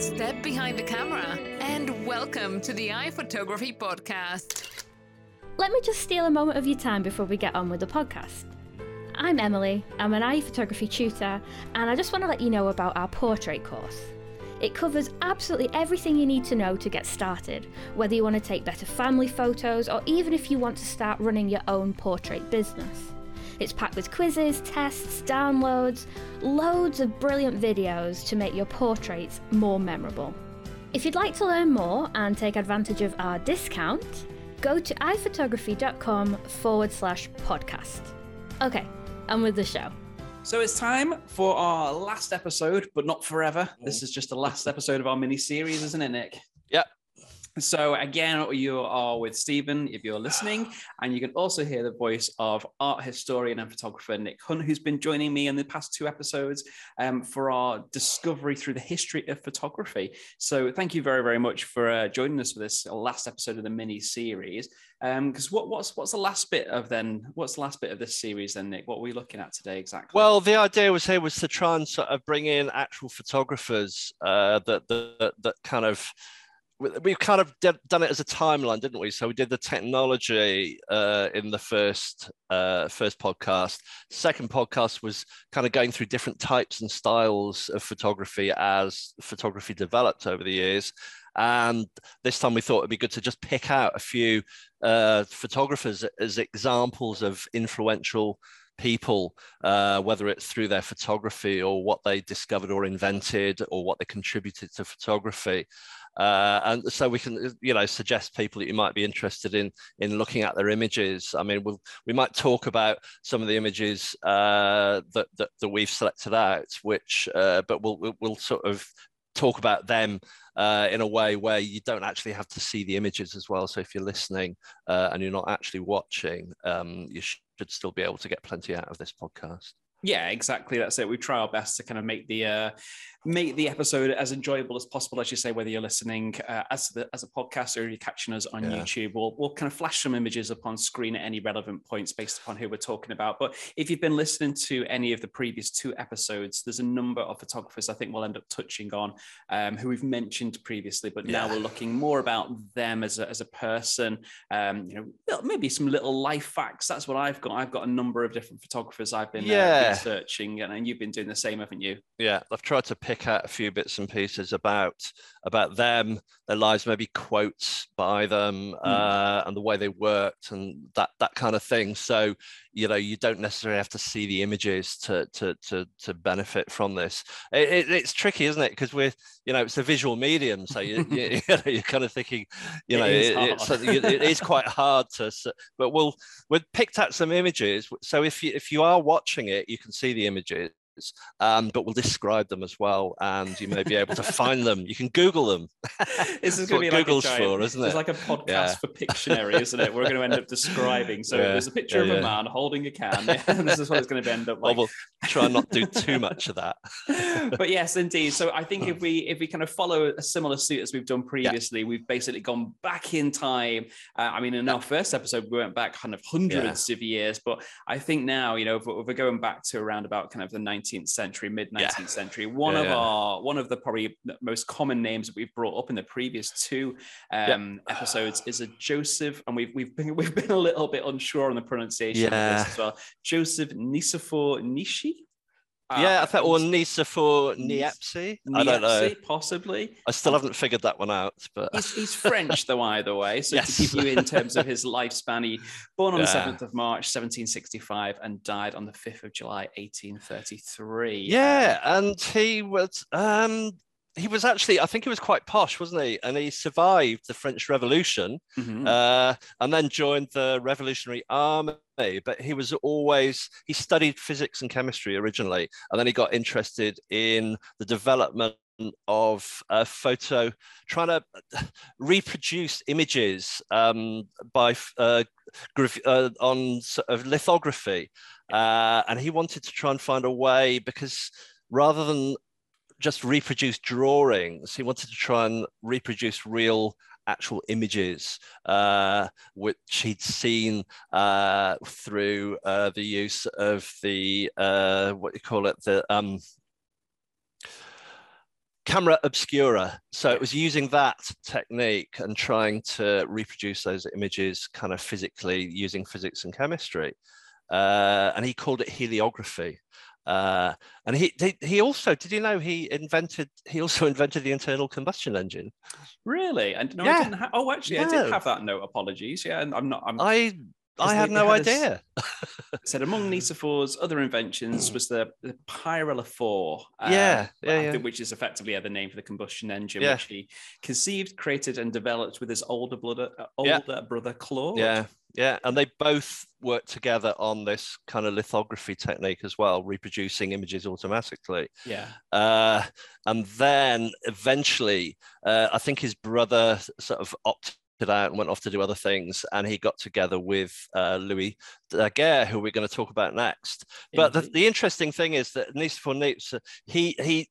Step behind the camera and welcome to the iPhotography Podcast. Let me just steal a moment of your time before we get on with the podcast. I'm Emily, I'm an iPhotography tutor, and I just want to let you know about our portrait course. It covers absolutely everything you need to know to get started, whether you want to take better family photos or even if you want to start running your own portrait business. It's packed with quizzes, tests, downloads, loads of brilliant videos to make your portraits more memorable. If you'd like to learn more and take advantage of our discount, go to iphotography.com forward slash podcast. Okay, and with the show. So it's time for our last episode, but not forever. This mm. is just the last episode of our mini series, isn't it, Nick? Yep. So again, you are with Stephen if you're listening, and you can also hear the voice of art historian and photographer Nick Hunt, who's been joining me in the past two episodes um, for our discovery through the history of photography. So thank you very, very much for uh, joining us for this last episode of the mini series. Because um, what, what's what's the last bit of then? What's the last bit of this series then, Nick? What are we looking at today exactly? Well, the idea was here was to try and sort of bring in actual photographers uh, that, that that kind of we've kind of done it as a timeline, didn't we? So we did the technology uh, in the first uh, first podcast. Second podcast was kind of going through different types and styles of photography as photography developed over the years. And this time we thought it'd be good to just pick out a few uh, photographers as examples of influential people, uh, whether it's through their photography or what they discovered or invented or what they contributed to photography. Uh, and so we can, you know, suggest people that you might be interested in in looking at their images. I mean, we'll, we might talk about some of the images uh, that, that, that we've selected out, which, uh, but we'll, we'll, sort of talk about them uh, in a way where you don't actually have to see the images as well. So if you're listening uh, and you're not actually watching, um, you should still be able to get plenty out of this podcast. Yeah, exactly. That's it. We try our best to kind of make the uh, make the episode as enjoyable as possible, as you say, whether you're listening uh, as the, as a podcast or you're catching us on yeah. YouTube. We'll we'll kind of flash some images upon screen at any relevant points based upon who we're talking about. But if you've been listening to any of the previous two episodes, there's a number of photographers I think we'll end up touching on um, who we've mentioned previously, but yeah. now we're looking more about them as a, as a person. Um, you know, maybe some little life facts. That's what I've got. I've got a number of different photographers I've been yeah. Uh, researching, and, and you've been doing the same, haven't you? Yeah, I've tried to pick out a few bits and pieces about about them, their lives, maybe quotes by them, mm. uh, and the way they worked, and that that kind of thing. So you know, you don't necessarily have to see the images to to to to benefit from this. It, it, it's tricky, isn't it? Because we're you know it's a visual medium, so you, you, you know, you're kind of thinking, you know, it is, it's, it is quite hard to. But we'll we've picked out some images. So if you if you are watching it, you can see the images um, but we'll describe them as well, and you may be able to find them. You can Google them. this is going to be like Google's a giant, for, isn't it? It's like a podcast yeah. for Pictionary, isn't it? We're going to end up describing. So yeah. there's a picture yeah, of a man holding a can. this is what it's going to end up like. Well, we'll try and not do too much of that. but yes, indeed. So I think if we if we kind of follow a similar suit as we've done previously, we've basically gone back in time. Uh, I mean, in our first episode, we went back kind of hundreds of years, but I think now, you know, if, if we're going back to around about kind of the 19 19th century, mid 19th yeah. century. One yeah, of our one of the probably most common names that we've brought up in the previous two um, episodes is a Joseph, and we've we've been we've been a little bit unsure on the pronunciation of this as well. Joseph Nicephore Nishi. Yeah, I thought, or Nicephore Niepce. I don't know. Possibly. I still haven't figured that one out, but he's, he's French though, either way. So yes. to give you in terms of his lifespan, he born on yeah. the seventh of March, 1765, and died on the fifth of July, 1833. Yeah, and he was um he was actually, I think he was quite posh, wasn't he? And he survived the French Revolution mm-hmm. uh, and then joined the Revolutionary Army. But he was always, he studied physics and chemistry originally. And then he got interested in the development of a photo, trying to reproduce images um, by uh, uh, on sort of lithography. Uh, and he wanted to try and find a way because rather than just reproduce drawings. He wanted to try and reproduce real actual images, uh, which he'd seen uh, through uh, the use of the, uh, what you call it, the, um, camera obscura. So it was using that technique and trying to reproduce those images kind of physically using physics and chemistry. Uh, and he called it heliography. Uh, and he, he he also did you know he invented he also invented the internal combustion engine. Really? And no, yeah. I didn't. Ha- oh, actually, yeah. I did have that note. Apologies. Yeah, and I'm not. I'm, I I had no idea. said among Nicéphor's other inventions was the, the 4. Uh, yeah, yeah, yeah, which is effectively the name for the combustion engine, yeah. which he conceived, created, and developed with his older brother, uh, older yeah. brother Claude. Yeah, yeah, and they both worked together on this kind of lithography technique as well, reproducing images automatically. Yeah. Uh, and then eventually, uh, I think his brother sort of opted out and went off to do other things. And he got together with uh, Louis Daguerre, who we're going to talk about next. But the, the, interesting thing is that Nicephore Niepce, he he,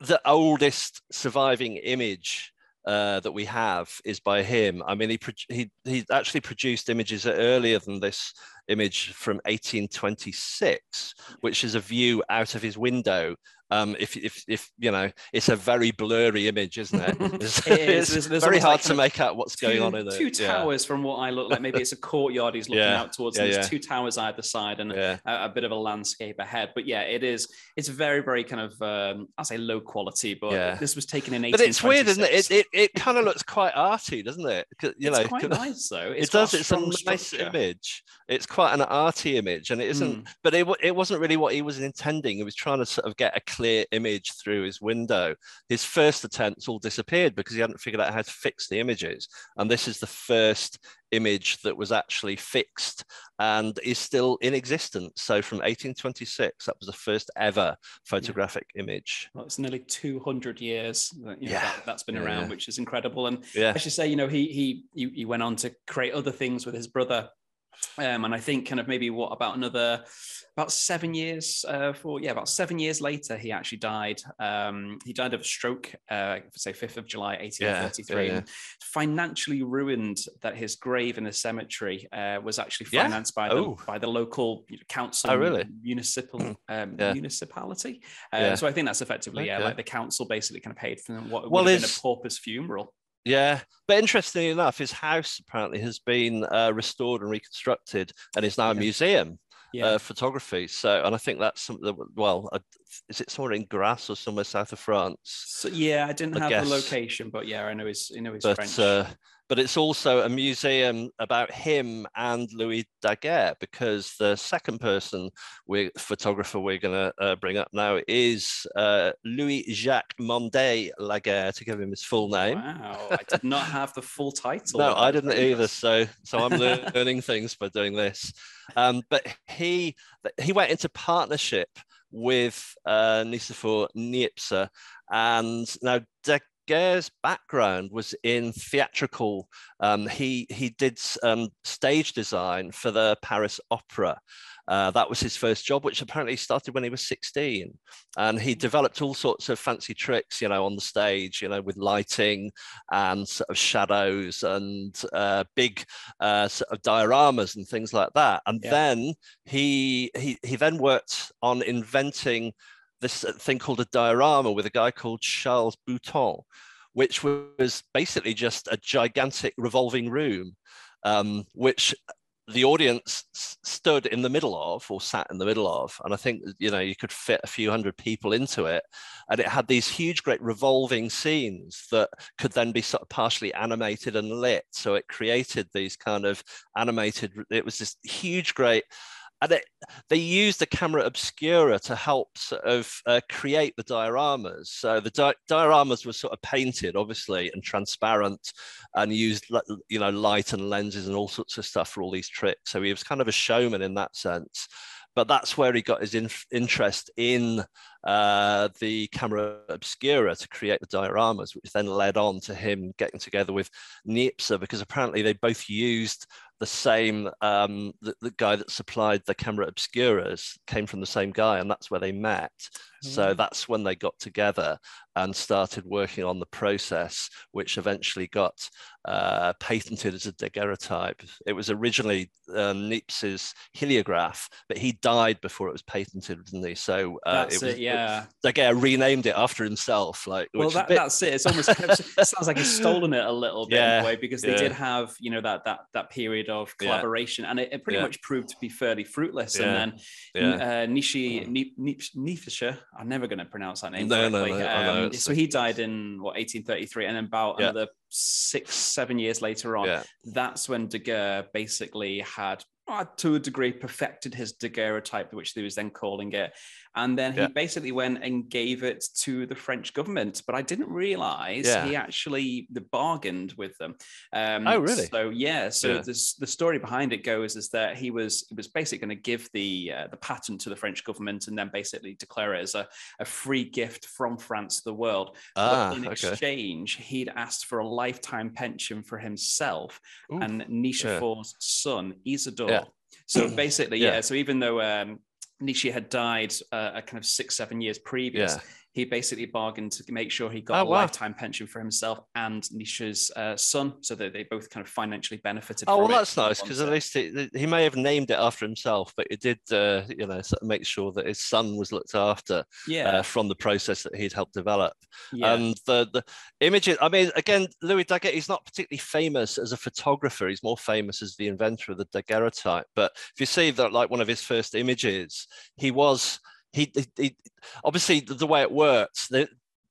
the oldest surviving image. Uh, that we have is by him. I mean, he he he actually produced images earlier than this image from 1826, which is a view out of his window um, if, if, if you know, it's a very blurry image, isn't it? It's, it is. It's there's, very hard like to make out what's two, going on in it. Two towers, yeah. from what I look like, maybe it's a courtyard he's looking yeah. out towards. Yeah, and there's two towers either side and a, a, bit of a landscape ahead. But yeah, it is. It's very, very kind of um, I'll say low quality, but this was taken in. But it's weird, isn't it? It, it, it kind of looks quite arty, doesn't it? You it's know, quite nice though. It's it does. It's a nice structure. image. It's quite an arty image, and it isn't. Mm. But it, it wasn't really what he was intending. He was trying to sort of get a clear image through his window. His first attempts all disappeared because he hadn't figured out how to fix the images. And this is the first image that was actually fixed and is still in existence. So from 1826, that was the first ever photographic yeah. image. Well, it's nearly 200 years that, you know, yeah. that, has been around, which is incredible. And yeah. I should say, you know, he, he, he went on to create other things with his brother um, and I think kind of maybe what about another about seven years uh, for yeah about seven years later he actually died. Um, he died of a stroke, uh, say fifth of July, eighteen thirty three. Yeah, yeah. Financially ruined that his grave in the cemetery uh, was actually financed yeah. by the oh. by the local council, oh, really? municipal hmm. um, municipality. Uh, so I think that's effectively okay. yeah like the council basically kind of paid for what well, would have been a pauper's funeral. Yeah, but interestingly enough, his house apparently has been uh, restored and reconstructed, and is now a museum. Yeah. Uh, photography. So, and I think that's something. Well, uh, is it somewhere in Grasse or somewhere south of France? So, yeah, I didn't I have guess. the location, but yeah, I know he's, you know, he's but, French. Uh, but it's also a museum about him and Louis Daguerre because the second person we photographer we're going to uh, bring up now is uh, Louis Jacques Mandé Daguerre to give him his full name. Wow, I did not have the full title. no, I didn't either. So so I'm learning things by doing this. Um, but he he went into partnership with uh, Nicéphore Niepce. And now De Daguerre's background was in theatrical. Um, he he did um, stage design for the Paris Opera. Uh, that was his first job, which apparently started when he was 16. And he developed all sorts of fancy tricks, you know, on the stage, you know, with lighting and sort of shadows and uh, big uh, sort of dioramas and things like that. And yeah. then he, he he then worked on inventing this thing called a diorama with a guy called Charles Bouton, which was basically just a gigantic revolving room, um, which the audience stood in the middle of or sat in the middle of. And i think you know you could fit a few hundred people into it. And it had these huge great revolving scenes that could then be sort of partially animated and lit. So it created these kind of animated it was this huge great and it, they used the camera obscura to help sort of uh, create the dioramas. So the di- dioramas were sort of painted, obviously, and transparent, and used you know light and lenses and all sorts of stuff for all these tricks. So he was kind of a showman in that sense. But that's where he got his in- interest in uh, the camera obscura to create the dioramas, which then led on to him getting together with Niepce because apparently they both used the same um, the, the, guy that supplied the camera obscuras came from the same guy and that's where they met. So that's when they got together and started working on the process which eventually got uh, patented as a daguerreotype. It was originally um, Niepce's heliograph but he died before it was patented didn't he? So uh, it was, it, yeah yeah. Daguerre renamed it after himself. Like, well, that, bit... that's it. It's almost it sounds like he's stolen it a little bit yeah, in a way because they yeah. did have, you know, that that that period of collaboration, and it, it pretty much proved to be fairly fruitless. And then uh, Nishi Nifisha, I'm never going to pronounce that name. No, correctly. no, no, um, So he died in what 1833, and then about another six, seven years later on, that's when Daguerre basically had uh, to a degree perfected his daguerreotype, which he was then calling it. And then he yeah. basically went and gave it to the French government. But I didn't realize yeah. he actually bargained with them. Um, oh, really? So yeah. So yeah. This, the story behind it goes is that he was he was basically going to give the uh, the patent to the French government and then basically declare it as a, a free gift from France to the world. Ah, but in okay. exchange, he'd asked for a lifetime pension for himself Ooh, and Nichefort's son, Isidore. So basically, yeah. So even though um, Nishi had died uh, a kind of six, seven years previous. Yeah he basically bargained to make sure he got oh, a wow. lifetime pension for himself and Nisha's uh, son, so that they both kind of financially benefited. Oh well, that's nice because at least he, he, may have named it after himself, but it did, uh, you know, sort of make sure that his son was looked after. Yeah. Uh, from the process that he'd helped develop, yeah. and the the images. I mean, again, Louis Daguerre. He's not particularly famous as a photographer. He's more famous as the inventor of the daguerreotype. But if you see that, like one of his first images, he was he, he, obviously the, the, way it works, the,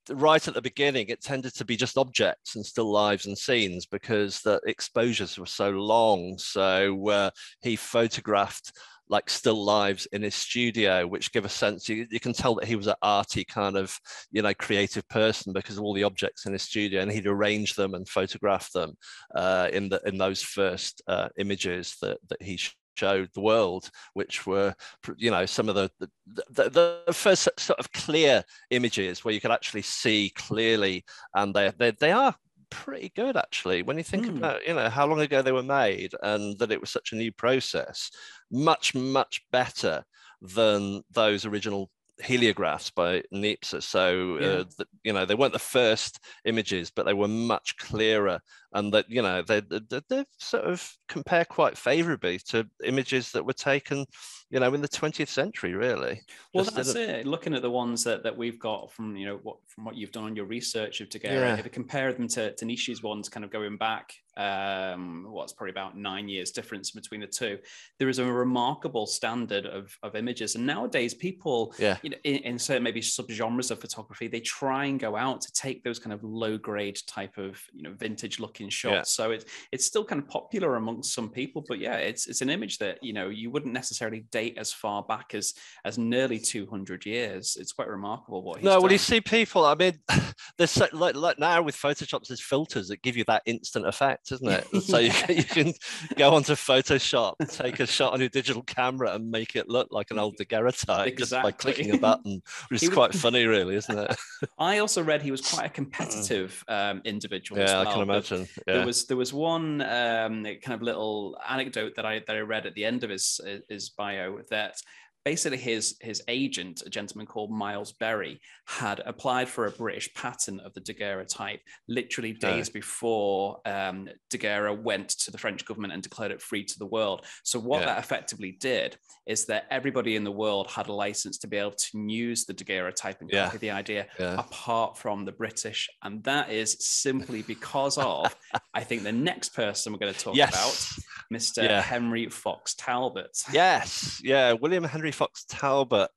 right at the beginning, it tended to be just objects and still lives and scenes because the exposures were so long. So uh, he photographed like still lives in his studio, which give a sense you, you can tell that he was an arty kind of you know creative person because of all the objects in his studio, and he'd arrange them and photograph them uh, in the in those first uh, images that that he showed the world, which were, you know, some of the, the, the, the, first sort of clear images where you could actually see clearly, and they, they, they are pretty good actually when you think mm. about you know how long ago they were made and that it was such a new process much much better than those original heliographs by Niepce. So, yeah. uh, the, you know, they weren't the first images, but they were much clearer. And that, you know, they, they, they sort of compare quite favorably to images that were taken, you know, in the 20th century, really. Well, Just that's it. Looking at the ones that, that we've got from, you know, what from what you've done on your research of Daguerre, yeah. if you compare them to, to Nishi's ones kind of going back, um, what's probably about nine years difference between the two, there is a remarkable standard of, of images. And nowadays, people, yeah. you know, in, in certain maybe subgenres of photography, they try and go out to take those kind of low grade type of, you know, vintage looking shots. Yeah. So it's it's still kind of popular amongst some people, but yeah, it's it's an image that you know you wouldn't necessarily date as far back as as nearly 200 years. It's quite remarkable what. no, done. well, you see people. I mean, there's so, like, like now with Photoshop, there's filters that give you that instant effect, isn't it? So you, you can go onto Photoshop, take a shot on your digital camera, and make it look like an old daguerreotype exactly. just by clicking a button, which is quite funny, really, isn't it? I also read he was quite a competitive um, individual. Yeah, well. I can imagine. Yeah. There was there was one um, kind of little anecdote that I that I read at the end of his his bio that basically his his agent, a gentleman called Miles Berry, had applied for a British patent of the daguerreotype literally days oh. before um, Daguerre went to the French government and declared it free to the world. So what yeah. that effectively did is that everybody in the world had a license to be able to use the daguerreotype and yeah. copy the idea yeah. apart from the British, and that is simply because of I think the next person we're going to talk yes. about Mr. Henry Fox Talbot. Yes, yeah, William Henry Fox Talbot,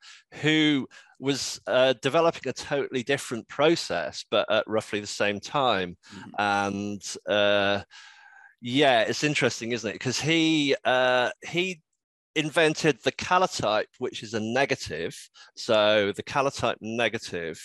who was uh, developing a totally different process, but at roughly the same time. Mm-hmm. And uh, yeah, it's interesting, isn't it? Because he uh, he invented the calotype, which is a negative. So the calotype negative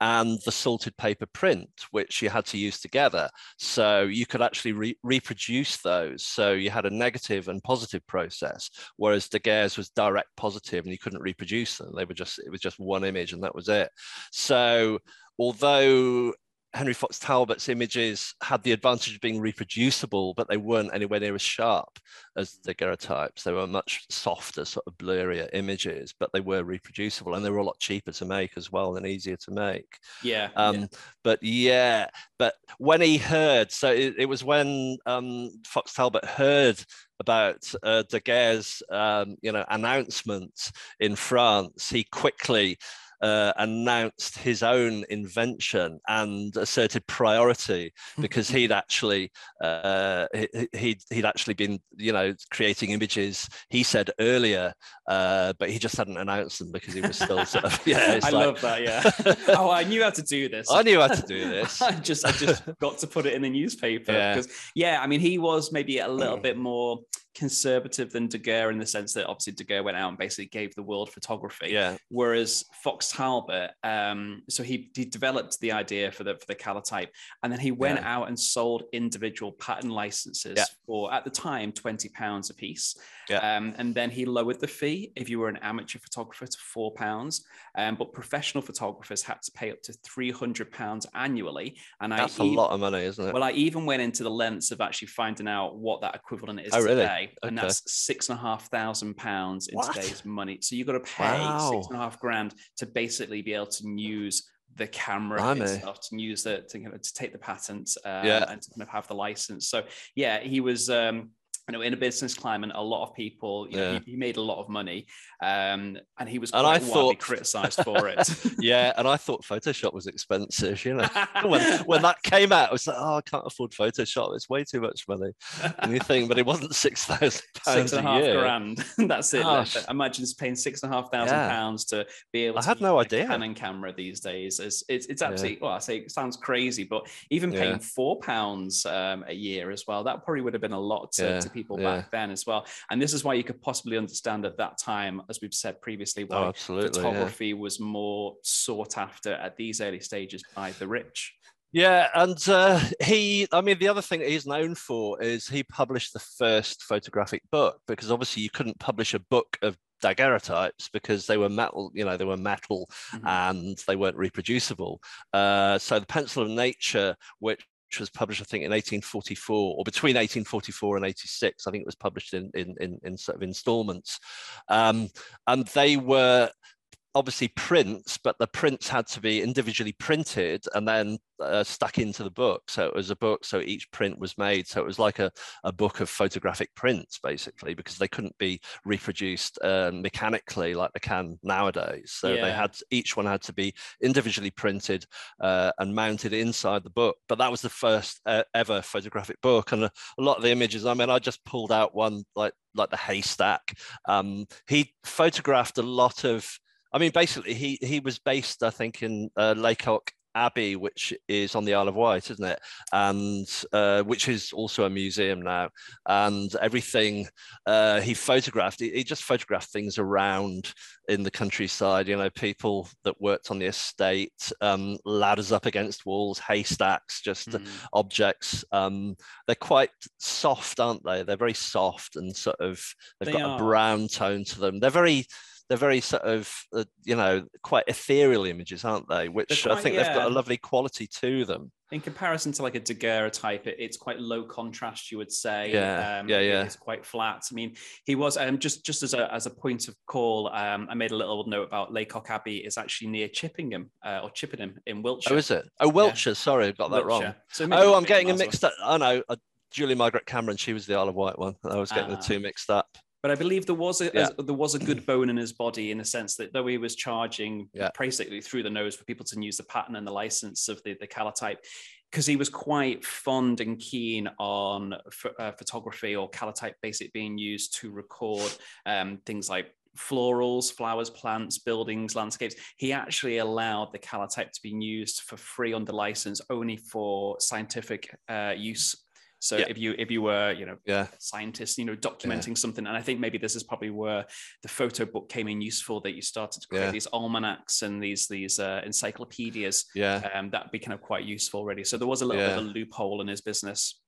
and the salted paper print, which you had to use together. So you could actually re- reproduce those. So you had a negative and positive process, whereas Daguerre's was direct positive and you couldn't reproduce them. They were just, it was just one image and that was it. So although Henry Fox Talbot's images had the advantage of being reproducible, but they weren't anywhere near as sharp as the daguerreotypes. They were much softer, sort of blurrier images, but they were reproducible and they were a lot cheaper to make as well and easier to make. Yeah. Um, yeah. But yeah, but when he heard, so it, it was when um, Fox Talbot heard about uh, Daguerre's, um, you know, announcement in France, he quickly uh, announced his own invention and asserted priority because he'd actually uh, he'd, he'd actually been you know creating images he said earlier uh, but he just hadn't announced them because he was still sort of yeah i like, love that yeah. Oh i knew how to do this. I knew how to do this. I just i just got to put it in the newspaper yeah. because yeah i mean he was maybe a little bit more conservative than Daguerre in the sense that obviously Daguerre went out and basically gave the world photography. Yeah. Whereas Fox Talbot, um, so he he developed the idea for the for the calotype, and then he went yeah. out and sold individual patent licenses yeah. for at the time twenty pounds a piece. Yeah. Um, and then he lowered the fee if you were an amateur photographer to four pounds, um, but professional photographers had to pay up to three hundred pounds annually. And that's I a even, lot of money, isn't it? Well, I even went into the lengths of actually finding out what that equivalent is oh, today. Really? Okay. And that's six and a half thousand pounds in what? today's money. So you've got to pay wow. six and a half grand to basically be able to use the camera Blimey. and stuff to use the to, to take the patent uh, yeah. and to kind of have the license. So yeah, he was um, you know, in a business climate, a lot of people, you know, he, he, made a lot of money, um, and he was quite and I thought criticised for it. yeah, and I thought Photoshop was expensive. You know, when, when that came out, I was like, oh, I can't afford Photoshop; it's way too much money. And you think, but it wasn't six thousand pounds a, a half year. grand. That's it. Gosh. Imagine just paying six and a half thousand yeah. pounds to be able. I to had no idea. Canon camera these days. It's it's, it's absolutely. Yeah. Well, I say it sounds crazy, but even paying yeah. four pounds um, a year as well, that probably would have been a lot to, to people back then as well. And this is why you could possibly understand at that time, as we've said previously, why oh, photography yeah. was more sought after at these early stages by the rich. Yeah, and uh, he, I mean, the other thing he's known for is he published the first photographic book because obviously you couldn't publish a book of daguerreotypes because they were metal, you know, they were metal mm-hmm. and they weren't reproducible. Uh, so the Pencil of Nature, which which was published, I think, in 1844 or between 1844 and 86. I think it was published in in in, in sort of installments, um, and they were obviously prints, but the prints had to be individually printed and then uh, stuck into the book. So it was a book, so each print was made. So it was like a, a book of photographic prints, basically, because they couldn't be reproduced uh, mechanically like they can nowadays. So yeah. they had each one had to be individually printed uh, and mounted inside the book. But that was the first uh, ever photographic book, and a, a lot of the images. I mean, I just pulled out one like like the haystack. Um, he photographed a lot of I mean, basically, he he was based, I think, in uh, Lacock Abbey, which is on the Isle of Wight, isn't it? And uh, which is also a museum now. And everything uh, he photographed, he, he, just photographed things around in the countryside. You know, people that worked on the estate, um, ladders up against walls, haystacks, just mm. objects. Um, they're quite soft, aren't they? They're very soft and sort of they've they got are. a brown tone to them. They're very they're very sort of uh, you know quite ethereal images, aren't they? Which quite, I think yeah. they've got a lovely quality to them. In comparison to like a daguerreotype, it, it's quite low contrast, you would say. Yeah, um, yeah, yeah. It's quite flat. I mean, he was um, just just as a as a point of call. Um, I made a little note about Lacock Abbey is actually near Chippingham uh, or Chippenham in Wiltshire. Oh, is it? Oh, Wiltshire. Yeah. Sorry, I got that Wiltshire. wrong. So oh, I'm getting a mixed up. I know. Uh, Julia Margaret Cameron, she was the Isle of Wight one. I was getting uh, the two mixed up. But I believe there was a, yeah. a, there was a good bone in his body in the sense that though he was charging yeah. basically through the nose for people to use the pattern and the license of the, the calotype, because he was quite fond and keen on uh, photography or calotype basic being used to record um, things like florals, flowers, plants, buildings, landscapes. He actually allowed the calotype to be used for free under license only for scientific uh, use so yeah. if you if you were you know yeah scientists you know documenting yeah. something, and I think maybe this is probably where the photo book came in useful that you started to create yeah. these almanacs and these these uh, encyclopedias. Yeah, um, that became quite useful already. So there was a little bit of a loophole in his business.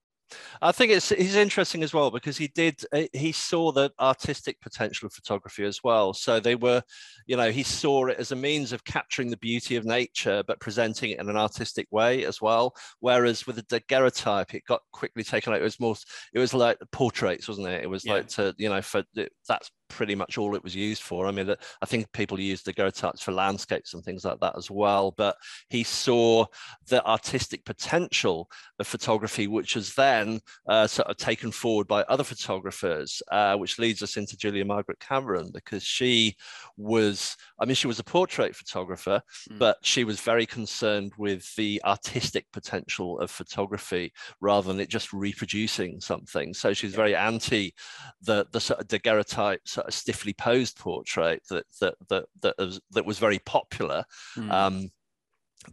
I think it's he's interesting as well because he did uh, he saw the artistic potential of photography as well. So they were, you know, he saw it as a means of capturing the beauty of nature but presenting it in an artistic way as well. Whereas with the daguerreotype, it got quickly taken out. It was more, it was like portraits, wasn't it? It was yeah. like to, you know, for that's pretty much all it was used for. I mean, I think people used the daguerreotypes for landscapes and things like that as well. But he saw the artistic potential of photography, which was then uh, sort of taken forward by other photographers, uh, which leads us into Julia Margaret Cameron because she was, I mean, she was a portrait photographer, mm. but she was very concerned with the artistic potential of photography rather than it just reproducing something. So she's very anti the the sort of daguerreotype sort of stiffly posed portrait that that that that was, that was very popular. Mm. Um,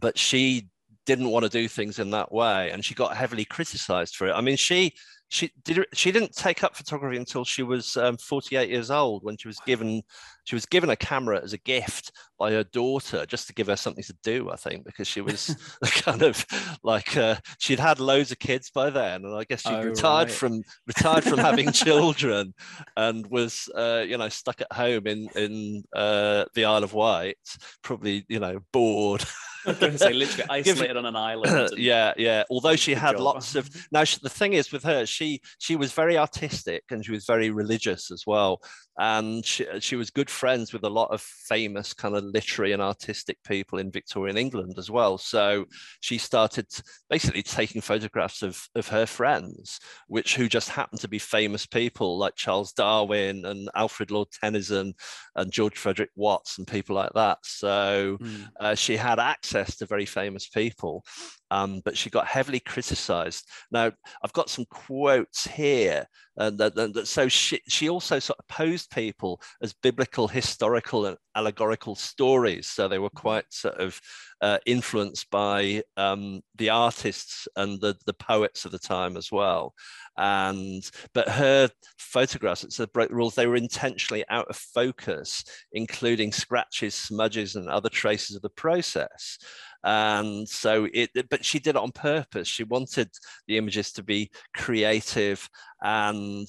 but she didn't want to do things in that way and she got heavily criticized for it i mean she she did she didn't take up photography until she was um, 48 years old when she was given she was given a camera as a gift by her daughter just to give her something to do i think because she was kind of like uh, she'd had loads of kids by then and i guess she oh, retired right. from retired from having children and was uh, you know stuck at home in in uh, the isle of wight probably you know bored I was going to say literally isolated on an island. yeah, yeah. Although she had job. lots of now, she, the thing is with her, she she was very artistic and she was very religious as well and she, she was good friends with a lot of famous kind of literary and artistic people in Victorian England as well. So she started basically taking photographs of, of her friends, which who just happened to be famous people like Charles Darwin and Alfred Lord Tennyson and George Frederick Watts and people like that. So mm. uh, she had access to very famous people um, but she got heavily criticized. Now, I've got some quotes here. And that, that, so she, she also sort of posed people as biblical, historical, and allegorical stories. So they were mm-hmm. quite sort of uh, influenced by um, the artists and the, the poets of the time as well. And but her photographs, it's the rules, they were intentionally out of focus, including scratches, smudges, and other traces of the process and so it but she did it on purpose she wanted the images to be creative and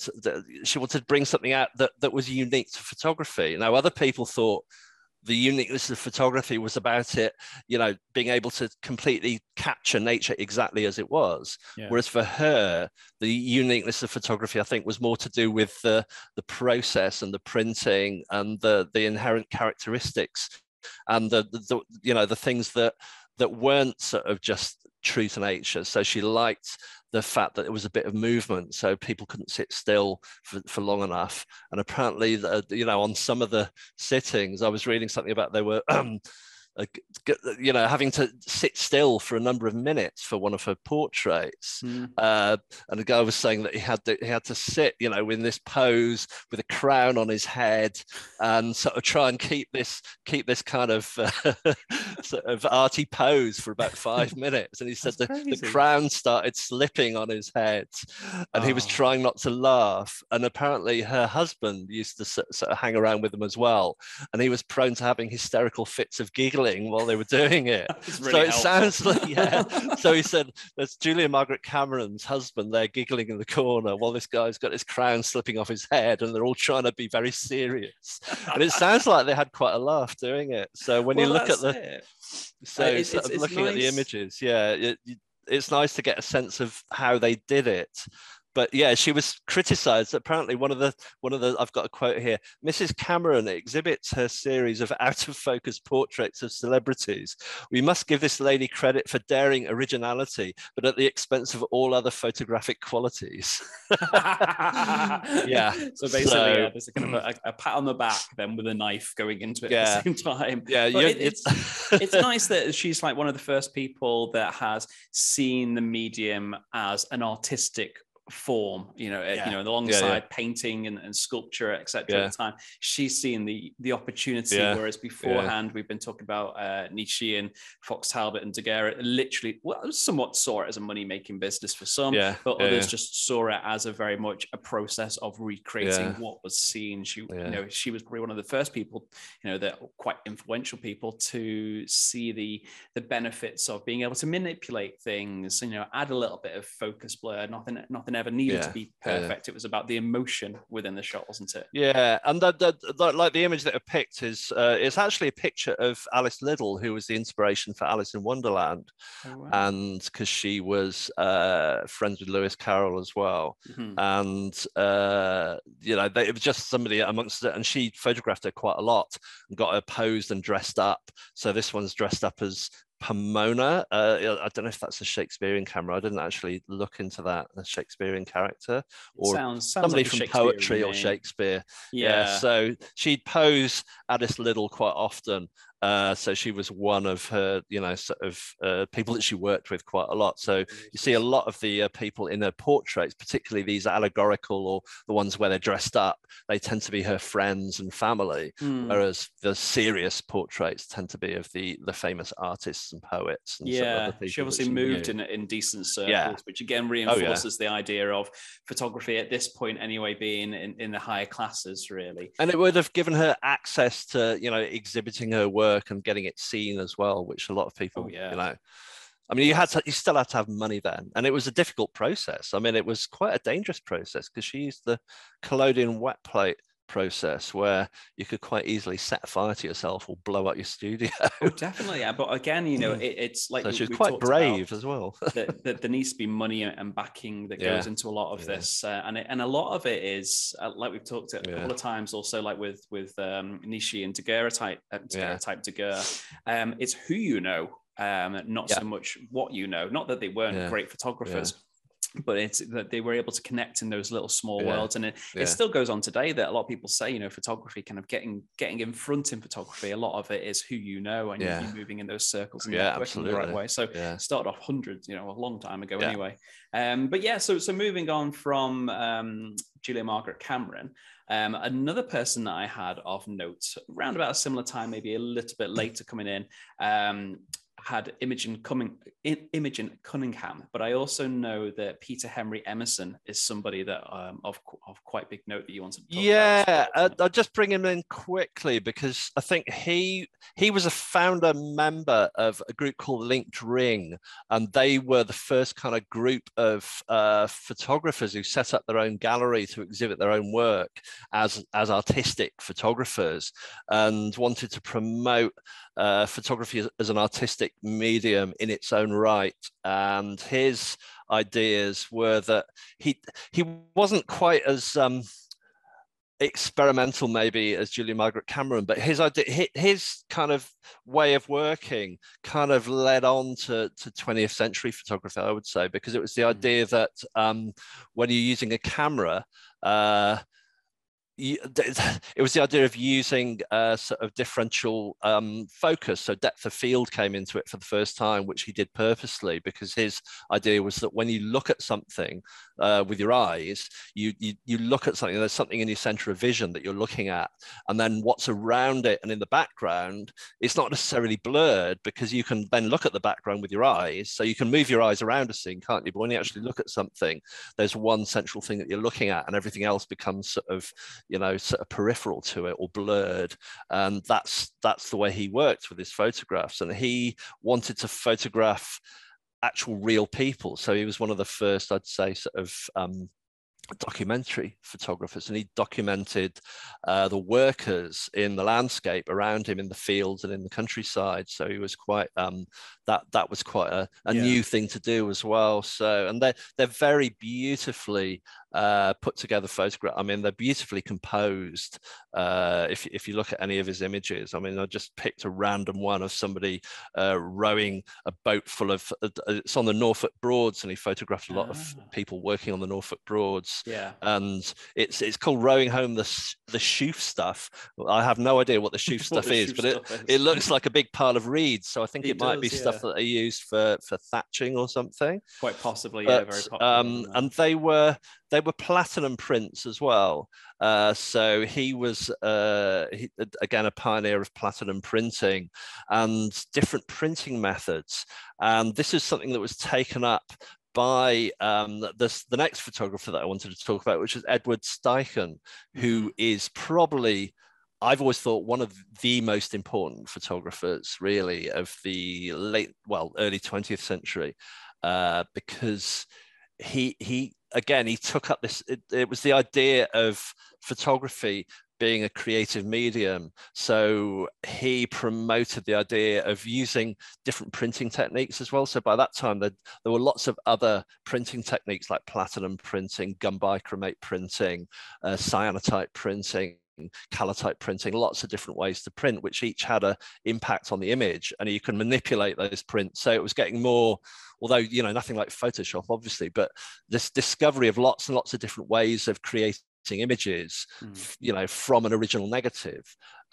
she wanted to bring something out that, that was unique to photography now other people thought the uniqueness of photography was about it, you know, being able to completely capture nature exactly as it was. Yeah. Whereas for her, the uniqueness of photography, I think, was more to do with the the process and the printing and the the inherent characteristics and the, the, the you know the things that that weren't sort of just true to nature. So she liked the fact that it was a bit of movement, so people couldn't sit still for, for long enough. And apparently, the, you know, on some of the sittings, I was reading something about they were. Um, you know, having to sit still for a number of minutes for one of her portraits. Mm. Uh, and the guy was saying that he had to, he had to sit, you know, in this pose with a crown on his head and sort of try and keep this keep this kind of uh, sort of arty pose for about five minutes. And he said the, the, crown started slipping on his head, and oh. he was ah. trying not to laugh. And apparently, her husband used to sort of hang around with them as well, and he was prone to having hysterical fits of giggling while they were doing it. Really so it helpful. sounds like, yeah. so he said, there's Julia Margaret Cameron's husband there giggling in the corner while this guy's got his crown slipping off his head and they're all trying to be very serious. And it sounds like they had quite a laugh doing it. So when well, you look at the, it. so uh, it's, it's, looking nice. at the images, yeah, it, it's nice to get a sense of how they did it but yeah, she was criticized. Apparently, one of the one of the I've got a quote here. Mrs. Cameron exhibits her series of out of focus portraits of celebrities. We must give this lady credit for daring originality, but at the expense of all other photographic qualities. yeah. So basically, so, yeah, there's a kind of a, a, pat on the back, then with a knife going into it yeah. at the same time. Yeah, it, it's it's nice that she's like one of the first people that has seen the medium as an artistic form you know yeah. you know alongside yeah, yeah. painting and, and sculpture etc at the time she's seeing the the opportunity whereas beforehand we've been talking about uh Nishi and Fox Talbot and Daguerre literally well somewhat saw it as a money making business for some but others just saw it as a very much a process of recreating what was seen. She you know she was probably one of the first people you know that quite influential people to see the the benefits of being able to manipulate things you know add a little bit of focus blur nothing nothing never needed yeah. to be perfect. Yeah. It was about the emotion within the shot, wasn't it? Yeah, and the, the, the like the image that I picked is uh, it's actually a picture of Alice Liddell, who was the inspiration for Alice in Wonderland, oh, wow. and because she was uh, friends with Lewis Carroll as well, mm-hmm. and uh, you know they, it was just somebody amongst it, and she photographed her quite a lot and got her posed and dressed up. So this one's dressed up as Pomona. Uh, I don't know if that's a Shakespearean camera. I didn't actually look into that. A Shakespearean character or sounds, sounds somebody like from poetry or Shakespeare. Yeah. yeah. So she'd pose Alice Liddell quite often uh, so she was one of her, you know, sort of uh, people that she worked with quite a lot. So you see a lot of the uh, people in her portraits, particularly these allegorical or the ones where they're dressed up, they tend to be her friends and family, mm. whereas the serious portraits tend to be of the the famous artists and poets. And yeah, she obviously she moved in in decent circles, yeah. which again reinforces oh, yeah. the idea of photography at this point anyway being in, in the higher classes, really. And it would have given her access to, you know, exhibiting her work work and getting it seen as well, which a lot of people, oh, yeah. you know, I mean, you had to, you still had to have money then, and it was a difficult process. I mean, it was quite a dangerous process because she used the collodion wet plate process where you could quite easily set fire to yourself or blow up your studio. oh, definitely, yeah. But again, you know, it, it's like so she's quite brave as well. that, that, there needs to be money and backing that yeah. goes into a lot of yeah. this, uh, and it, and a lot of it is uh, like we've talked a couple of times, also like with with um, Nishi and Daguerre type uh, type Daguerre. Um, it's who you know, um, not so much what you know. Not that they weren't great photographers but it's that they were able to connect in those little small yeah. worlds and it, yeah. it still goes on today that a lot of people say you know photography kind of getting getting in front in photography a lot of it is who you know and yeah. you're moving in those circles and yeah, working the right way so yeah. started off hundreds you know a long time ago anyway um but yeah so so moving on from um julia margaret cameron um, another person that I had of note around about a similar time, maybe a little bit later coming in, um, had Imogen, Cumming, Imogen Cunningham, but I also know that Peter Henry Emerson is somebody that um, of of quite big note that you wanted to yeah. Yeah, I'll just bring him in quickly because I think he he was a founder member of a group called Linked Ring, and they were the first kind of group of uh, photographers who set up their own gallery to exhibit their own work as as artistic photographers and wanted to promote uh, photography as, as, an artistic medium in its own right. And his ideas were that he he wasn't quite as um, experimental maybe as Julia Margaret Cameron, but his idea, his kind of way of working kind of led on to, to 20th century photography, I would say, because it was the hmm. idea that um, when you're using a camera, uh, it was the idea of using a sort of differential um, focus. So depth of field came into it for the first time, which he did purposely because his idea was that when you look at something uh, with your eyes, you, you you look at something. There's something in your center of vision that you're looking at, and then what's around it and in the background, it's not necessarily blurred because you can then look at the background with your eyes. So you can move your eyes around a scene, can't you? But when you actually look at something, there's one central thing that you're looking at, and everything else becomes sort of you know sort of peripheral to it or blurred and that's that's the way he worked with his photographs and he wanted to photograph actual real people. So he was one of the first i'd say sort of um, documentary photographers and he documented uh, the workers in the landscape around him in the fields and in the countryside. So he was quite um, that that was quite a, a yeah. new thing to do as well. So and they're they're very beautifully uh, put together photograph. I mean, they're beautifully composed. Uh, if, if you look at any of his images, I mean, I just picked a random one of somebody uh, rowing a boat full of, uh, it's on the Norfolk Broads, and he photographed a lot ah. of people working on the Norfolk Broads. Yeah. And it's it's called Rowing Home the, the Schoof Stuff. I have no idea what the Schoof stuff the is, but it, is. it looks like a big pile of reeds. So I think it, it might be yeah. stuff that they used for, for thatching or something. Quite possibly, but, yeah, very popular. Um, and they were, they were platinum prints as well. Uh, so he was uh, he, again a pioneer of platinum printing and different printing methods. And this is something that was taken up by um, this, the next photographer that I wanted to talk about, which is Edward Steichen, who mm-hmm. probably I've always thought one of the most important photographers, really, of the late, well, early 20th century, uh, because he he again he took up this. It, it was the idea of photography being a creative medium. So he promoted the idea of using different printing techniques as well. So by that time, there, there were lots of other printing techniques like platinum printing, gum bichromate printing, uh, cyanotype printing, color type printing, lots of different ways to print, which each had an impact on the image, and you can manipulate those prints. So it was getting more, although you know nothing like Photoshop, obviously, but this discovery of lots and lots of different ways of creating images, mm. you know, from an original negative,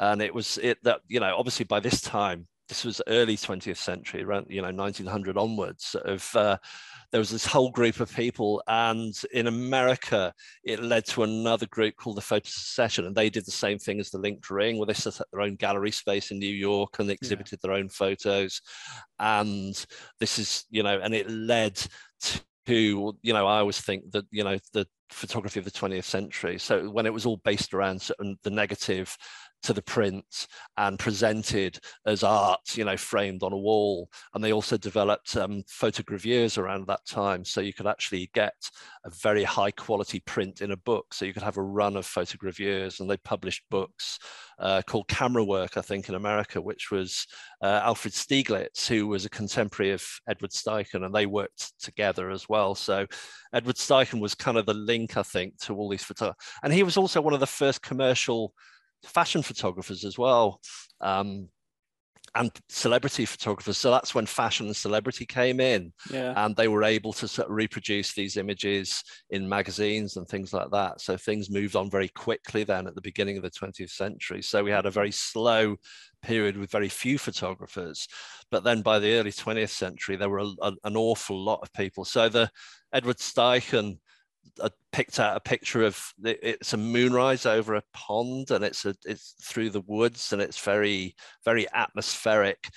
and it was it that you know obviously by this time this was early 20th century around you know 1900 onwards of uh, there was this whole group of people and in america it led to another group called the photo secession and they did the same thing as the linked ring where they set up their own gallery space in new york and exhibited yeah. their own photos and this is you know and it led to you know i always think that you know the photography of the 20th century so when it was all based around the negative to the print and presented as art, you know, framed on a wall. And they also developed um, photogravures around that time. So you could actually get a very high quality print in a book. So you could have a run of photogravures and they published books uh, called Camera Work, I think, in America, which was uh, Alfred Stieglitz, who was a contemporary of Edward Steichen, and they worked together as well. So Edward Steichen was kind of the link, I think, to all these photographers. And he was also one of the first commercial fashion photographers as well. Um, and celebrity photographers. So that's when fashion and celebrity came in, yeah. and they were able to sort of reproduce these images in magazines and things like that. So things moved on very quickly then at the beginning of the 20th century. So we had a very slow period with very few photographers, but then by the early 20th century there were a, a, an awful lot of people. So the Edward Steichen I picked out a picture of it's a moonrise over a pond and it's a it's through the woods and it's very very atmospheric.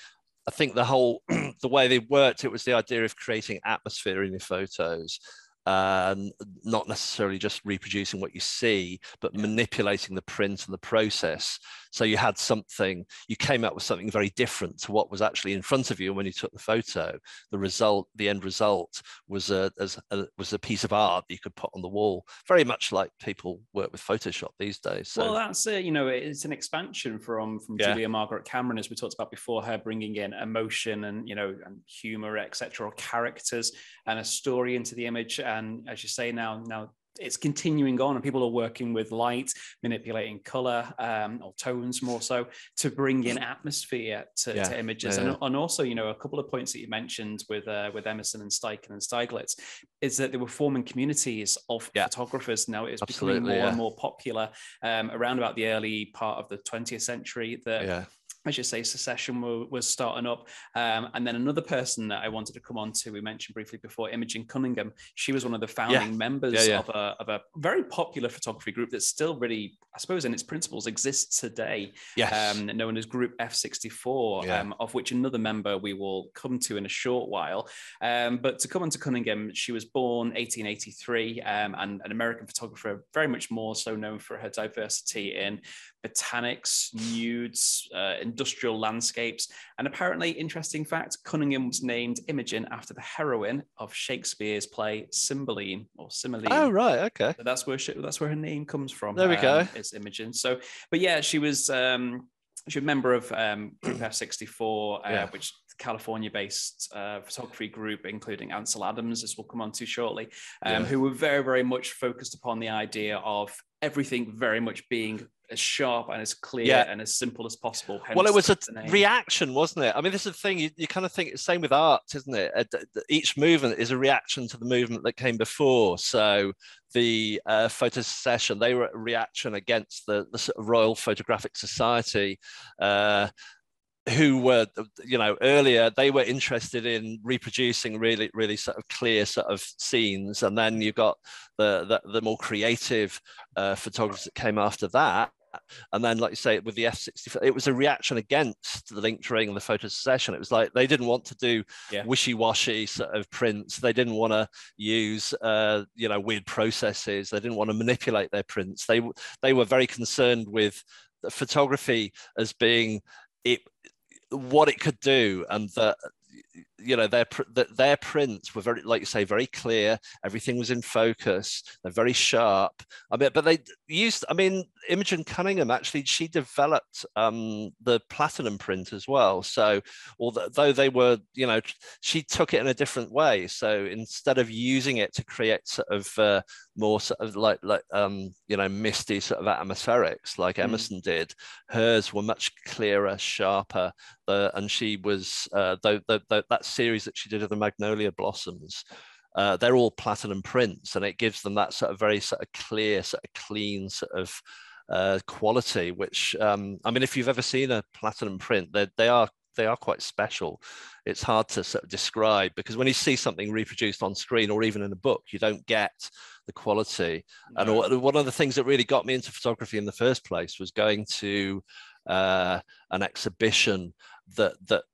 I think the whole the way they worked it was the idea of creating atmosphere in your photos um, not necessarily just reproducing what you see, but manipulating the print and the process. So you had something, you came up with something very different to what was actually in front of you And when you took the photo. The result, the end result, was a, as a was a piece of art that you could put on the wall. Very much like people work with Photoshop these days. So. Well, that's it. You know, it's an expansion from from yeah. Julia Margaret Cameron, as we talked about before, her bringing in emotion and you know and humor, etc., or characters and a story into the image and as you say now now it's continuing on and people are working with light manipulating color um, or tones more so to bring in atmosphere to, yeah. to images yeah, yeah. And, and, also you know a couple of points that you mentioned with uh, with emerson and steichen and stieglitz is that they were forming communities of photographers now it's Absolutely, becoming more and more popular um, around about the early part of the 20th century that as you say, secession was starting up. Um, and then another person that I wanted to come on to, we mentioned briefly before, Imogen Cunningham. She was one of the founding yeah. members yeah, yeah. Of, a, of a very popular photography group that still really, I suppose, in its principles exists today, yes. um, known as Group F64, um, of which another member we will come to in a short while. Um, but to come on to Cunningham, she was born 1883 um, and an American photographer, very much more so known for her diversity in botanics, nudes, uh, industrial landscapes. And apparently, interesting fact Cunningham was named Imogen after the heroine of Shakespeare's play Cymbeline or Cymbeline. Oh, right. Okay. So that's where she, that's where her name comes from. There we um, go. It's Imogen. So, but yeah, she was. Um, she a member of um, Group F64, uh, yeah. which California-based uh, photography group, including Ansel Adams, as we'll come on to shortly, um, yeah. who were very, very much focused upon the idea of everything very much being as sharp and as clear yeah. and as simple as possible. well, it was a reaction, wasn't it? I mean, this is the thing you, you kind of think it's same with art, isn't it? Each movement is a reaction to the movement that came before. So the uh, Photo-Secession, they were a reaction against the, the sort of Royal Photographic Society. Uh, who were you know earlier they were interested in reproducing really really sort of clear sort of scenes and then you've got the the, the more creative uh, photographers that came after that and then, like you say, with the F-64, it was a reaction against the linked ring and the Photo-Secession. It was like they didn't want to do yeah. wishy-washy sort of prints. They didn't want to use, uh, you know, weird processes. They didn't want to manipulate their prints. They they were very concerned with photography as being it what it could do and that you know their their prints were very like you say very clear everything was in focus they're very sharp. I mean but they used i mean imogen cunningham actually she developed um, the platinum print as well. So although they were you know she took it in a different way. So instead of using it to create sort of uh, more sort of like like um, you know misty sort of atmospherics like mm. emerson did hers were much clearer sharper uh, and she was uh, the, that series that she did of the Magnolia Blossoms. Uh, they're all platinum prints, and it gives them that sort of very sort of clear, sort of clean sort of uh, quality. Which um, I mean, if you've ever seen a platinum print, they they are they are quite special. It's hard to sort of describe because when you see something reproduced on screen or even in a book, you don't get the quality. No. And one of the things that really got me into photography in the first place was going to uh, an exhibition that that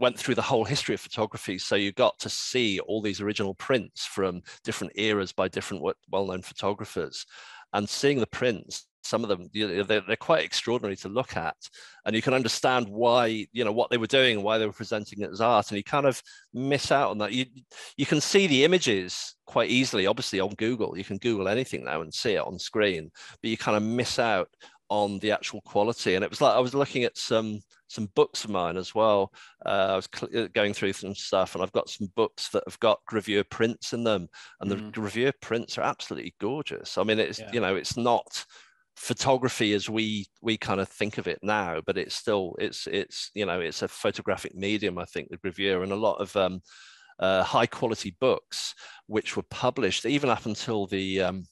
went through the whole history of photography. So you got to see all these original prints from different eras by different well-known photographers, and seeing the prints. Some of them, they're, they're quite extraordinary to look at, and you can understand why, you know, what they were doing why they were presenting it as art. And you kind of miss out on that. You you can see the images quite easily, obviously on Google. You can Google anything now and see it on screen, but you kind of miss out on the actual quality. And it was like I was looking at some some books of mine as well. Uh, I was cl- uh, going through some stuff, and I've got some books that have got gravure prints in them, and mm. the gravure prints are absolutely gorgeous. I mean, it's yeah. you know, it's not photography as we we kind of think of it now, but it's still it's it's you know it's a photographic medium. I think the gravure and a lot of um, uh, high quality books which were published even up until the um,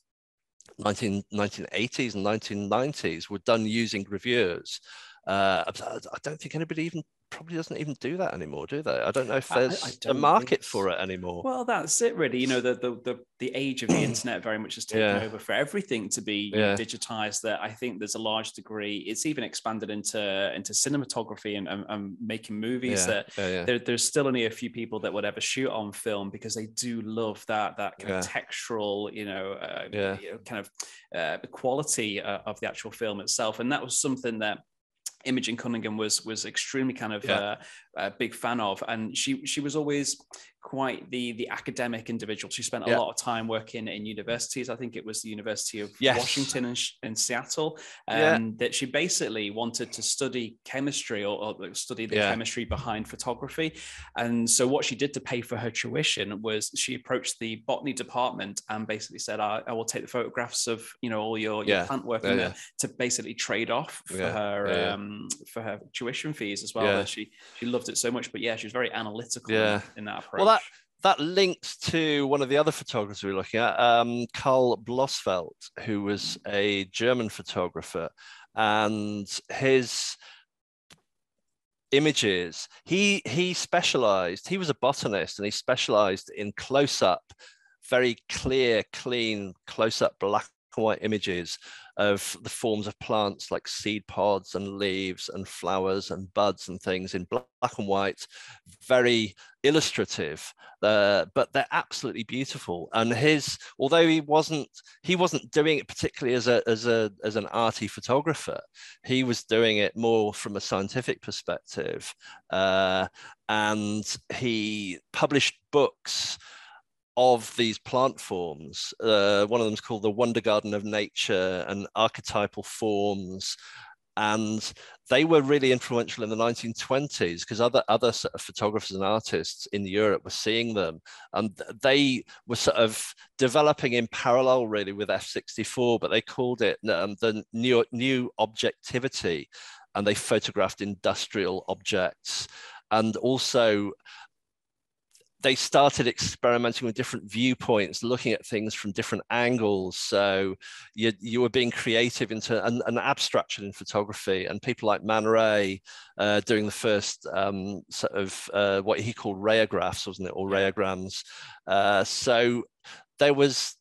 19, 1980s and 1990s were done using gravures. Uh, I don't think anybody even probably doesn't even do that anymore, do they? I don't know if there's a market for it anymore. Well, that's it, really. You know, the the the, the age of the internet very much has taken yeah. over for everything to be yeah. know, digitized. That I think there's a large degree. It's even expanded into into cinematography and, and, and making movies. Yeah. That there, there's still only a few people that would ever shoot on film because they do love that that kind of textural, you know, uh, you know kind of uh, quality uh, of the actual film itself. And that was something that Imogen Cunningham was was extremely kind of yeah. uh, a big fan of, and she she was always quite the the academic individual. She spent a yeah. lot of time working in universities. I think it was the University of yes. Washington in, in Seattle, um, yeah. that she basically wanted to study chemistry or, or study the chemistry behind photography. And so what she did to pay for her tuition was she approached the botany department and basically said, "I, I will take the photographs of you know all your, your plant work to basically trade off for her um, for her tuition fees as well." She she loved it so much, but yeah, she was very analytical yeah. in that approach. Well, that that links to one of the other photographers we were looking at, um, Karl Blossfeldt, who was a German photographer, and his images he he specialized he was a botanist and he specialized in close up very clear clean close up black white images of the forms of plants like seed pods and leaves and flowers and buds and things in black and white, very illustrative, uh, but they're absolutely beautiful. And his, although he wasn't, he wasn't doing it particularly as a as a as an arty photographer. He was doing it more from a scientific perspective, uh, and he published books of these plant forms. Uh, one of them is called the Wonder Garden of Nature and Archetypal Forms. And they were really influential in the 1920s because other other sort of photographers and artists in Europe were seeing them, and they were sort of developing in parallel, really, with F64. But they called it um, the new new objectivity, and they photographed industrial objects, and also they started experimenting with different viewpoints, looking at things from different angles. So you, you were being creative into an, an abstraction in photography, and people like Man Ray uh, doing the first um, sort of uh, what he called rayographs, wasn't it, or rayograms. Uh, so there was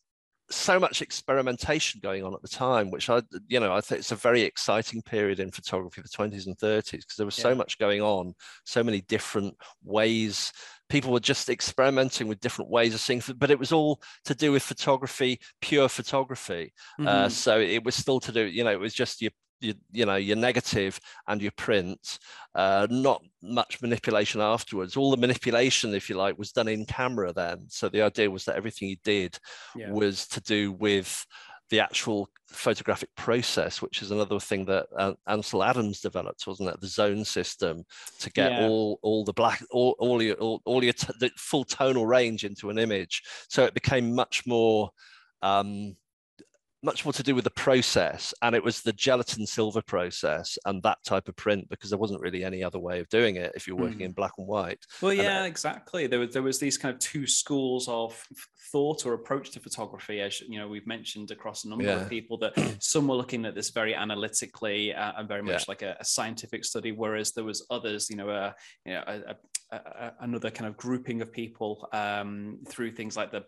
so much experimentation going on at the time, which I, you know, I think it's a very exciting period in photography, the 20s and 30s, because there was yeah. so much going on, so many different ways. People were just experimenting with different ways of seeing, but it was all to do with photography, pure photography. Uh, mm-hmm. Uh, so it was still to do, you know, it was just your your, you know your negative and your print uh, not much manipulation afterwards all the manipulation if you like was done in camera then so the idea was that everything you did yeah. was to do with the actual photographic process, which is another thing that uh, Ansel Adams developed, wasn't it? The zone system to get yeah. all all the black all all your all, all your t- the full tonal range into an image. So it became much more um, much more to do with the process and it was the gelatin silver process and that type of print because there wasn't really any other way of doing it if you're working mm. in black and white well yeah and, exactly there was there was these kind of two schools of thought or approach to photography as you know we've mentioned across a number yeah. of people that some were looking at this very analytically uh, and very much yeah. like a, a, scientific study whereas there was others you know, uh, you know a, a, another kind of grouping of people um, through things like the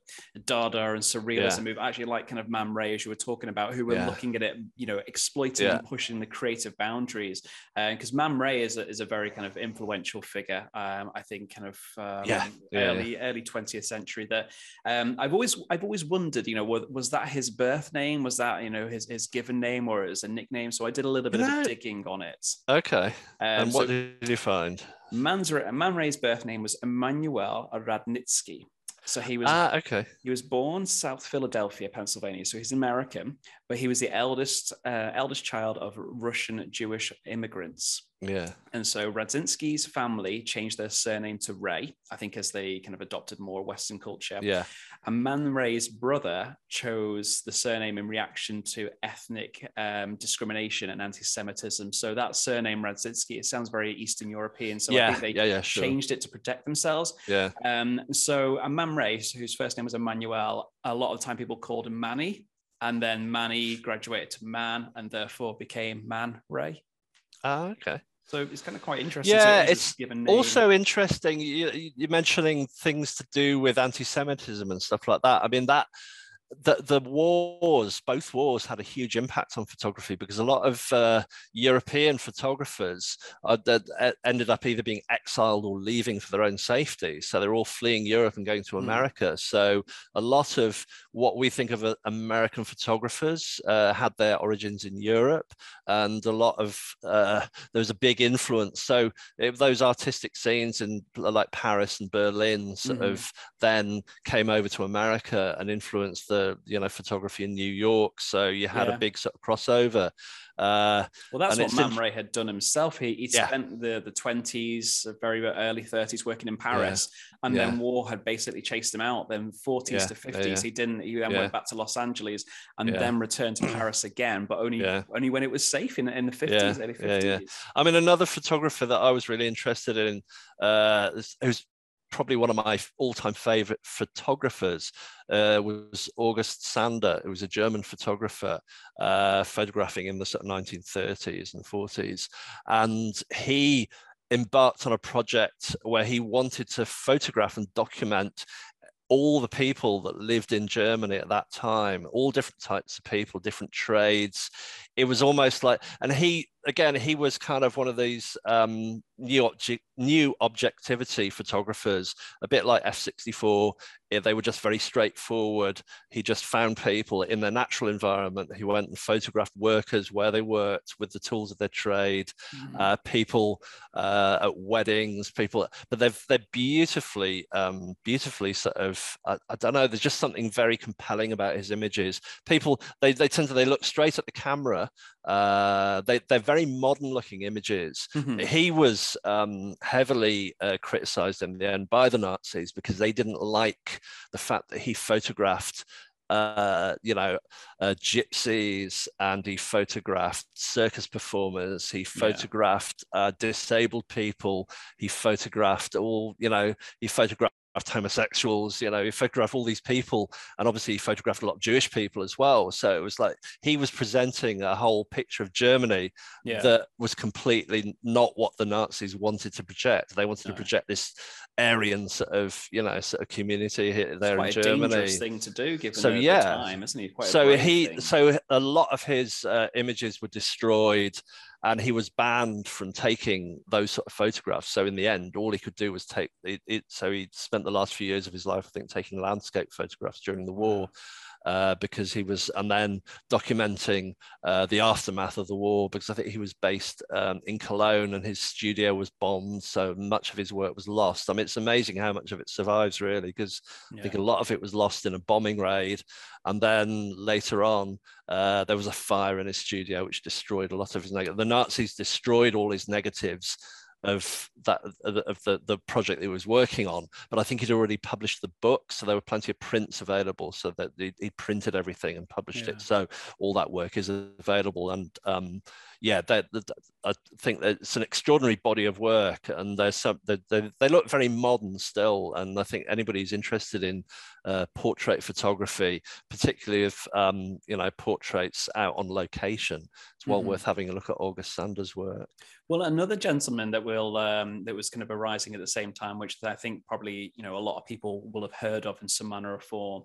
Dada and surrealism, yeah. who actually like kind of Man Ray, as you were talking about, who were yeah. looking at it, you know, exploiting yeah. and pushing the creative boundaries. Because uh, Man Ray is a, is a very kind of influential figure, um, I think, kind of um, yeah. early early twentieth century. That um, I've always I've always wondered, you know, was, was, that his birth name? Was that you know his, his given name or as a nickname? So I did a little bit of digging on it. Okay. Um, and what so, did you find? Man's, Man Ray's birth name was Emanuel Radnitsky. So he was ah, okay. He was born South Philadelphia, Pennsylvania. So he's American, but he was the eldest uh, eldest child of Russian Jewish immigrants. Yeah. And so Radzinski's family changed their surname to Ray, I think, as they kind of adopted more Western culture. Yeah. And Man Ray's brother chose the surname in reaction to ethnic um, discrimination and anti-Semitism. So that surname Radzinski, it sounds very Eastern European. So yeah. I think they yeah, yeah, sure. changed it to protect themselves. Yeah. Um, so Man Ray, whose first name was Emmanuel, a lot of time people called him Manny. And then Manny graduated to Man and therefore became Man Ray. Ah, okay. So it's kind of quite interesting. Yeah, it's also interesting. You, you're mentioning things to do with anti-Semitism and stuff like that. I mean, that the, the wars, both wars, had a huge impact on photography because a lot of uh, European photographers uh, that ended up either being exiled or leaving for their own safety. So they're all fleeing Europe and going to hmm. America. So a lot of what we think of uh, American photographers uh, had their origins in Europe, and a lot of uh, there was a big influence. So those artistic scenes in like Paris and Berlin sort mm. of then came over to America and influenced the you know photography in New York, so you had yeah. a big sort of crossover. Uh, well, that's what Man Ray had done himself. He, he yeah. spent the the twenties, very early thirties, working in Paris, yeah. and then war had basically chased him out. Then forties to fifties, he didn't. He then went back to Los Angeles and then returned to Paris again, but only only when it was safe in in the fifties, early fifties. I mean, another photographer that I was really interested in, uh, who's probably one of my all-time favorite photographers uh, was August Sander, who was a German photographer, uh, photographing in the sort 1930s and 40s. And he embarked on a project where he wanted to photograph and document all the people that lived in Germany at that time, all different types of people, different trades. It was almost like, and he, again, he was kind of one of these um, new object, new objectivity photographers, a bit like F64. They were just very straightforward. He just found people in their natural environment. He went and photographed workers where they worked with the tools of their trade, mm-hmm. uh, people uh, at weddings, people. But they've they're beautifully, um, beautifully sort of. I, I don't know. There's just something very compelling about his images. People they they tend to they look straight at the camera. Uh, they they're very modern looking images. Mm-hmm. He was um, heavily uh, criticized in the end by the Nazis because they didn't like the fact that he photographed uh, you know, uh, gypsies, and he photographed circus performers. He photographed yeah. uh, disabled people. He photographed all, you know, he photographed homosexuals, you know, he photographed all these people, and obviously he photographed a lot of Jewish people as well. So it was like he was presenting a whole picture of Germany yeah. that was completely not what the Nazis wanted to project. They wanted no. to project this Aryan sort of, you know, sort of community here there in Germany. dangerous thing to do, given so, the, yeah. Time, isn't he? Quite so he, thing. so a lot of his uh, images were destroyed and he was banned from taking those sort of photographs. So in the end, all he could do was take it. it so he spent the last few years of his life, I think, taking landscape photographs during the war uh, because he was, and then documenting uh, the aftermath of the war because I think he was based um, in Cologne and his studio was bombed, so much of his work was lost. I mean, it's amazing how much of it survives, really, because yeah. I think a lot of it was lost in a bombing raid, and then later on. Uh, there was a fire in his studio which destroyed a lot of his negatives. The Nazis destroyed all his negatives of that of the, the project he was working on but i think he'd already published the book so there were plenty of prints available so that he, he printed everything and published yeah. it so all that work is available and um, yeah that, i think that it's an extraordinary body of work and there's some they, they, they look very modern still and i think anybody who's interested in uh, portrait photography particularly if um, you know portraits out on location it's well mm-hmm. worth having a look at august sander's work well, another gentleman that will um, that was kind of arising at the same time, which I think probably you know a lot of people will have heard of in some manner or form,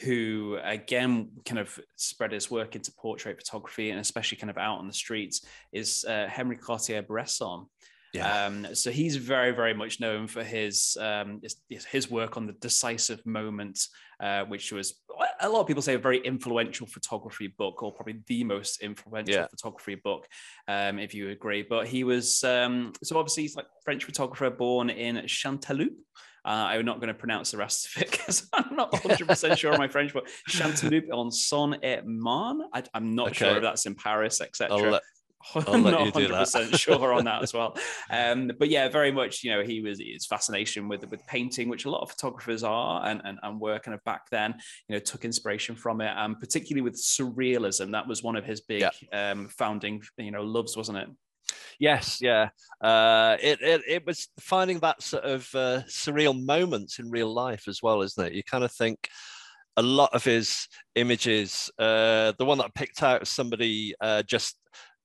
who again kind of spread his work into portrait photography and especially kind of out on the streets, is uh, Henri Cartier-Bresson. Yeah. Um, so he's very, very much known for his um, his, his work on the decisive moment, uh, which was a lot of people say a very influential photography book, or probably the most influential yeah. photography book, um, if you agree. But he was um, so obviously he's like French photographer born in Chanteloup. Uh, I'm not going to pronounce the rest of it because I'm not 100% sure on my French, but Chanteloup en Saône-et-Marne. I'm not okay. sure if that's in Paris, etc. I'm not 100 percent sure on that as well. Um, but yeah, very much. You know, he was his fascination with with painting, which a lot of photographers are and and, and were kind of back then. You know, took inspiration from it, and particularly with surrealism. That was one of his big yeah. um, founding, you know, loves, wasn't it? Yes, yeah. Uh, it, it it was finding that sort of uh, surreal moments in real life as well, isn't it? You kind of think a lot of his images. Uh, the one that I picked out, was somebody uh, just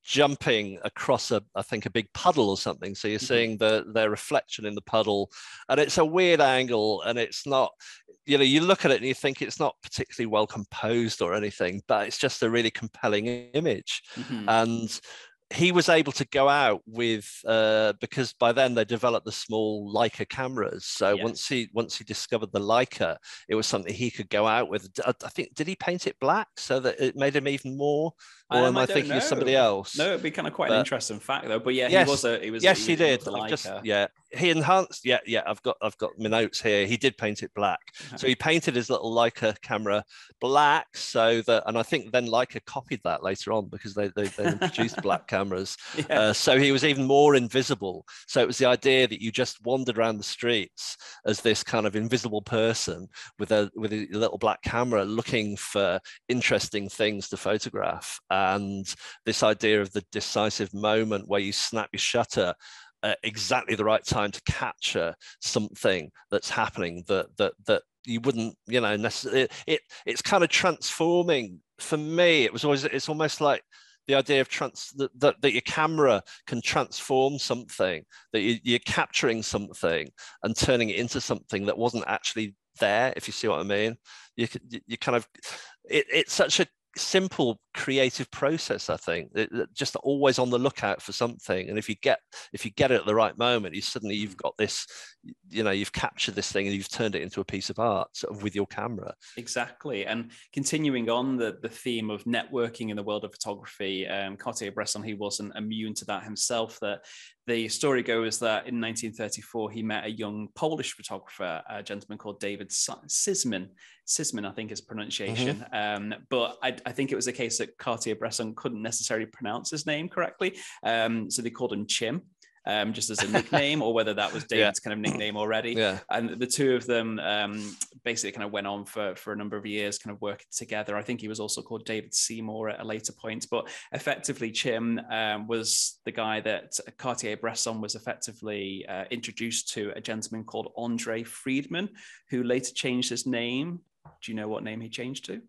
jumping across a I think a big puddle or something. So you're mm-hmm. seeing the their reflection in the puddle, and it's a weird angle, and it's not. You know, you look at it and you think it's not particularly well composed or anything, but it's just a really compelling image. Mm-hmm. And he was able to go out with uh, because by then they developed the small Leica cameras. So once he once he discovered the Leica, it was something he could go out with. I, I think did he paint it black so that it made him even more or um, am I, I thinking know. of somebody else? No, it'd be kind of quite but, an interesting fact though. But yeah, yes, he was a he was yes, he, he did. Just, yeah, he enhanced. Yeah, yeah. I've got I've got my notes here. He did paint it black. Uh-huh. So he painted his little Leica camera black, so that and I think then Leica copied that later on because they they, they produced black cameras. Yeah. Uh, so he was even more invisible. So it was the idea that you just wandered around the streets as this kind of invisible person with a with a little black camera looking for interesting things to photograph and this idea of the decisive moment where you snap your shutter at exactly the right time to capture something that's happening that that that you wouldn't you know necessarily it, it it's kind of transforming. For me it was always it's almost like the idea of trans that, that, that your camera can transform something that you, you're capturing something and turning it into something that wasn't actually there if you see what i mean. You you kind of it, it's such a simple creative process i think it, just always on the lookout for something. And if you get if you get it at the right moment you suddenly you've got this you know you've captured this thing and you've turned it into a piece of art sort of with your camera. Exactly. And continuing on the the theme of networking in the world of photography um, cartier-bresson he wasn't immune to that himself that the story goes that in 1934 he met a young Polish photographer, a gentleman called David Sisman. Sisman, I think is pronunciation. Mm-hmm. Um, but I, I, think it was a case that Cartier-Bresson couldn't necessarily pronounce his name correctly, um, so they called him Chim um, just as a nickname, or whether that was David's yeah. kind of nickname already. Yeah. And the two of them um, basically kind of went on for, for a number of years, kind of working together. I think he was also called David Seymour at a later point, but effectively, Chim um, was the guy that Cartier Bresson was effectively uh, introduced to a gentleman called Andre Friedman, who later changed his name. Do you know what name he changed to?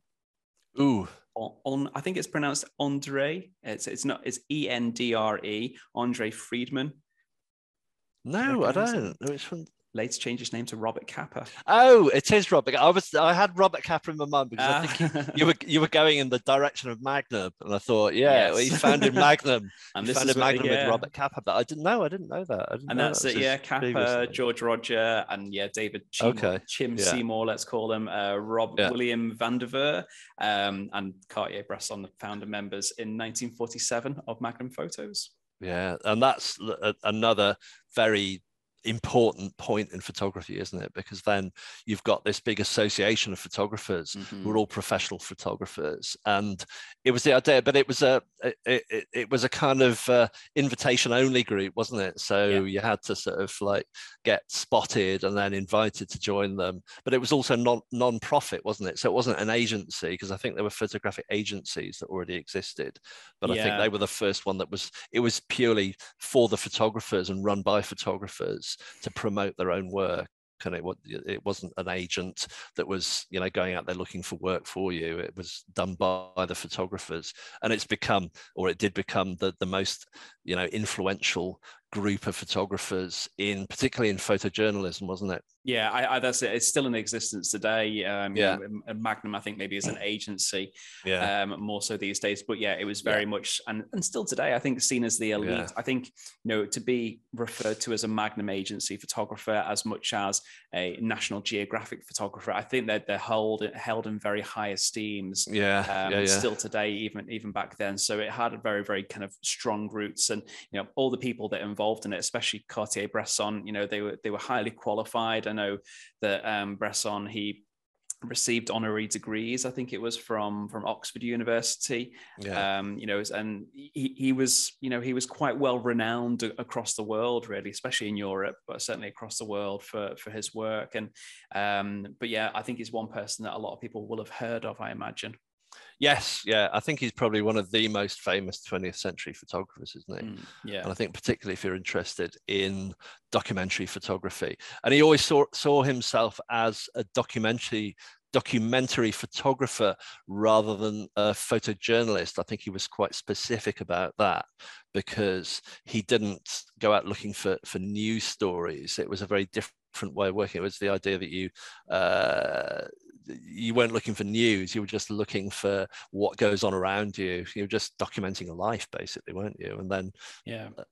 Ooh, on, I think it's pronounced Andre. It's it's not it's E N D R E Andre Friedman. No, I don't. Which one? later changed his name to Robert Capa. Oh, it is Robert. I was I had Robert Capa in my mind because uh, I think ah. you were you were going in the direction of Magnum, and I thought, yeah, yes. well, he founded Magnum. and he founded Magnum yeah. with Robert Capa, but I didn't know. I didn't know that. and that's that it. Yeah, Capa, George Rodger, and yeah, David Chim, okay. Chim yeah. Seymour. Let's call him uh, Rob yeah. William Vandivert, um, and Cartier-Bresson, the founder members in 1947 of Magnum Photos. Yeah, and that's another very important point in photography, isn't it? Because then you've got this big association of photographers mm-hmm. who are all professional photographers, and it was the idea, but it was a it, it, it was a kind of uh, invitation only group, wasn't it? So yeah. you had to sort of like get spotted and then invited to join them, but it was also non non-profit, wasn't it? So it wasn't an agency because I think there were photographic agencies that already existed, but yeah. I think they were the first one that was it was purely for the photographers and run by photographers to promote their own work and it, it wasn't an agent that was you know going out there looking for work for you. It was done by the photographers and it's become or it did become the, the most you know influential group of photographers in particularly in photojournalism wasn't it? Yeah I, I, that's it. It's still in existence today. Um yeah. know, magnum i think maybe is an agency yeah. um more so these days. But yeah it was very yeah. much and, and still today i think seen as the elite. Yeah. i think you know to be referred to as a magnum agency photographer as much as a national geographic photographer i think that they're held held in very high esteems yeah, um, yeah, yeah. still today even even back then. So it had a very very kind of strong roots. And you know all the people that involved involved in it, especially Cartier Bresson. You know, they were they were highly qualified. I know that um, Bresson he received honorary degrees. I think it was from from Oxford University. Yeah. Um, you know, and he, he was you know he was quite well renowned across the world, really, especially in Europe, but certainly across the world for for his work. And um, but yeah, I think he's one person that a lot of people will have heard of. I imagine. Yes, yeah, I think he's probably one of the most famous 20th century photographers, isn't he? Mm, yeah. And I think particularly if you're interested in documentary photography, and he always saw saw himself as a documentary documentary photographer rather than a photojournalist. I think he was quite specific about that because he didn't go out looking for for news stories. It was a very different way of working. It was the idea that you uh, you weren't looking for news you were just looking for what goes on around you. You were just documenting a life basically weren't you? And then yeah. uh,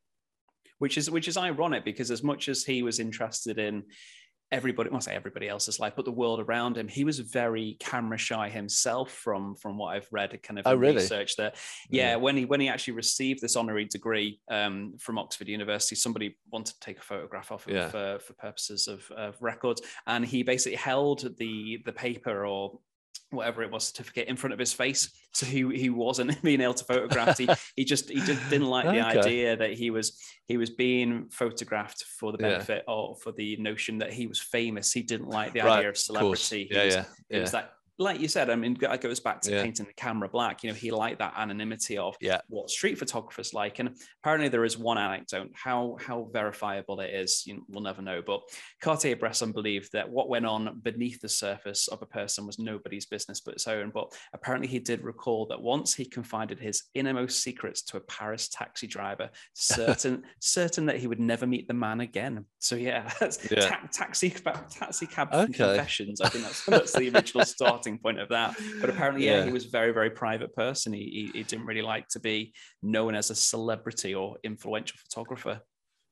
which is which is ironic because as much as he was interested in everybody, well, say everybody else's life, but the world around him. He was very camera shy himself from from what I've read, kind of oh, really? research that. Yeah, yeah, when he when he actually received this honorary degree um, from Oxford University, somebody wanted to take a photograph of him yeah. for, for purposes of, of records, and he basically held the the paper or whatever it was certificate in front of his face so he he wasn't being able to photograph he, he just he just didn't like the okay. idea that he was he was being photographed for the benefit yeah. or for the notion that he was famous he didn't like the right. idea of celebrity yeah, was, yeah, yeah. it was that like you said, I mean, it goes back to yeah. painting the camera black. You know, he liked that anonymity of yeah. what street photographers like. And apparently, there is one anecdote. How how verifiable it is, you know, we'll never know. But Cartier-Bresson believed that what went on beneath the surface of a person was nobody's business but its own. But apparently, he did recall that once he confided his innermost secrets to a Paris taxi driver, certain certain that he would never meet the man again. So yeah, yeah. Ta- taxi taxi cab okay. confessions. I think that's that's the original starting starting point of that. But apparently, yeah, yeah he was a very, very private person. He, he, he didn't really like to be known as a celebrity or influential photographer.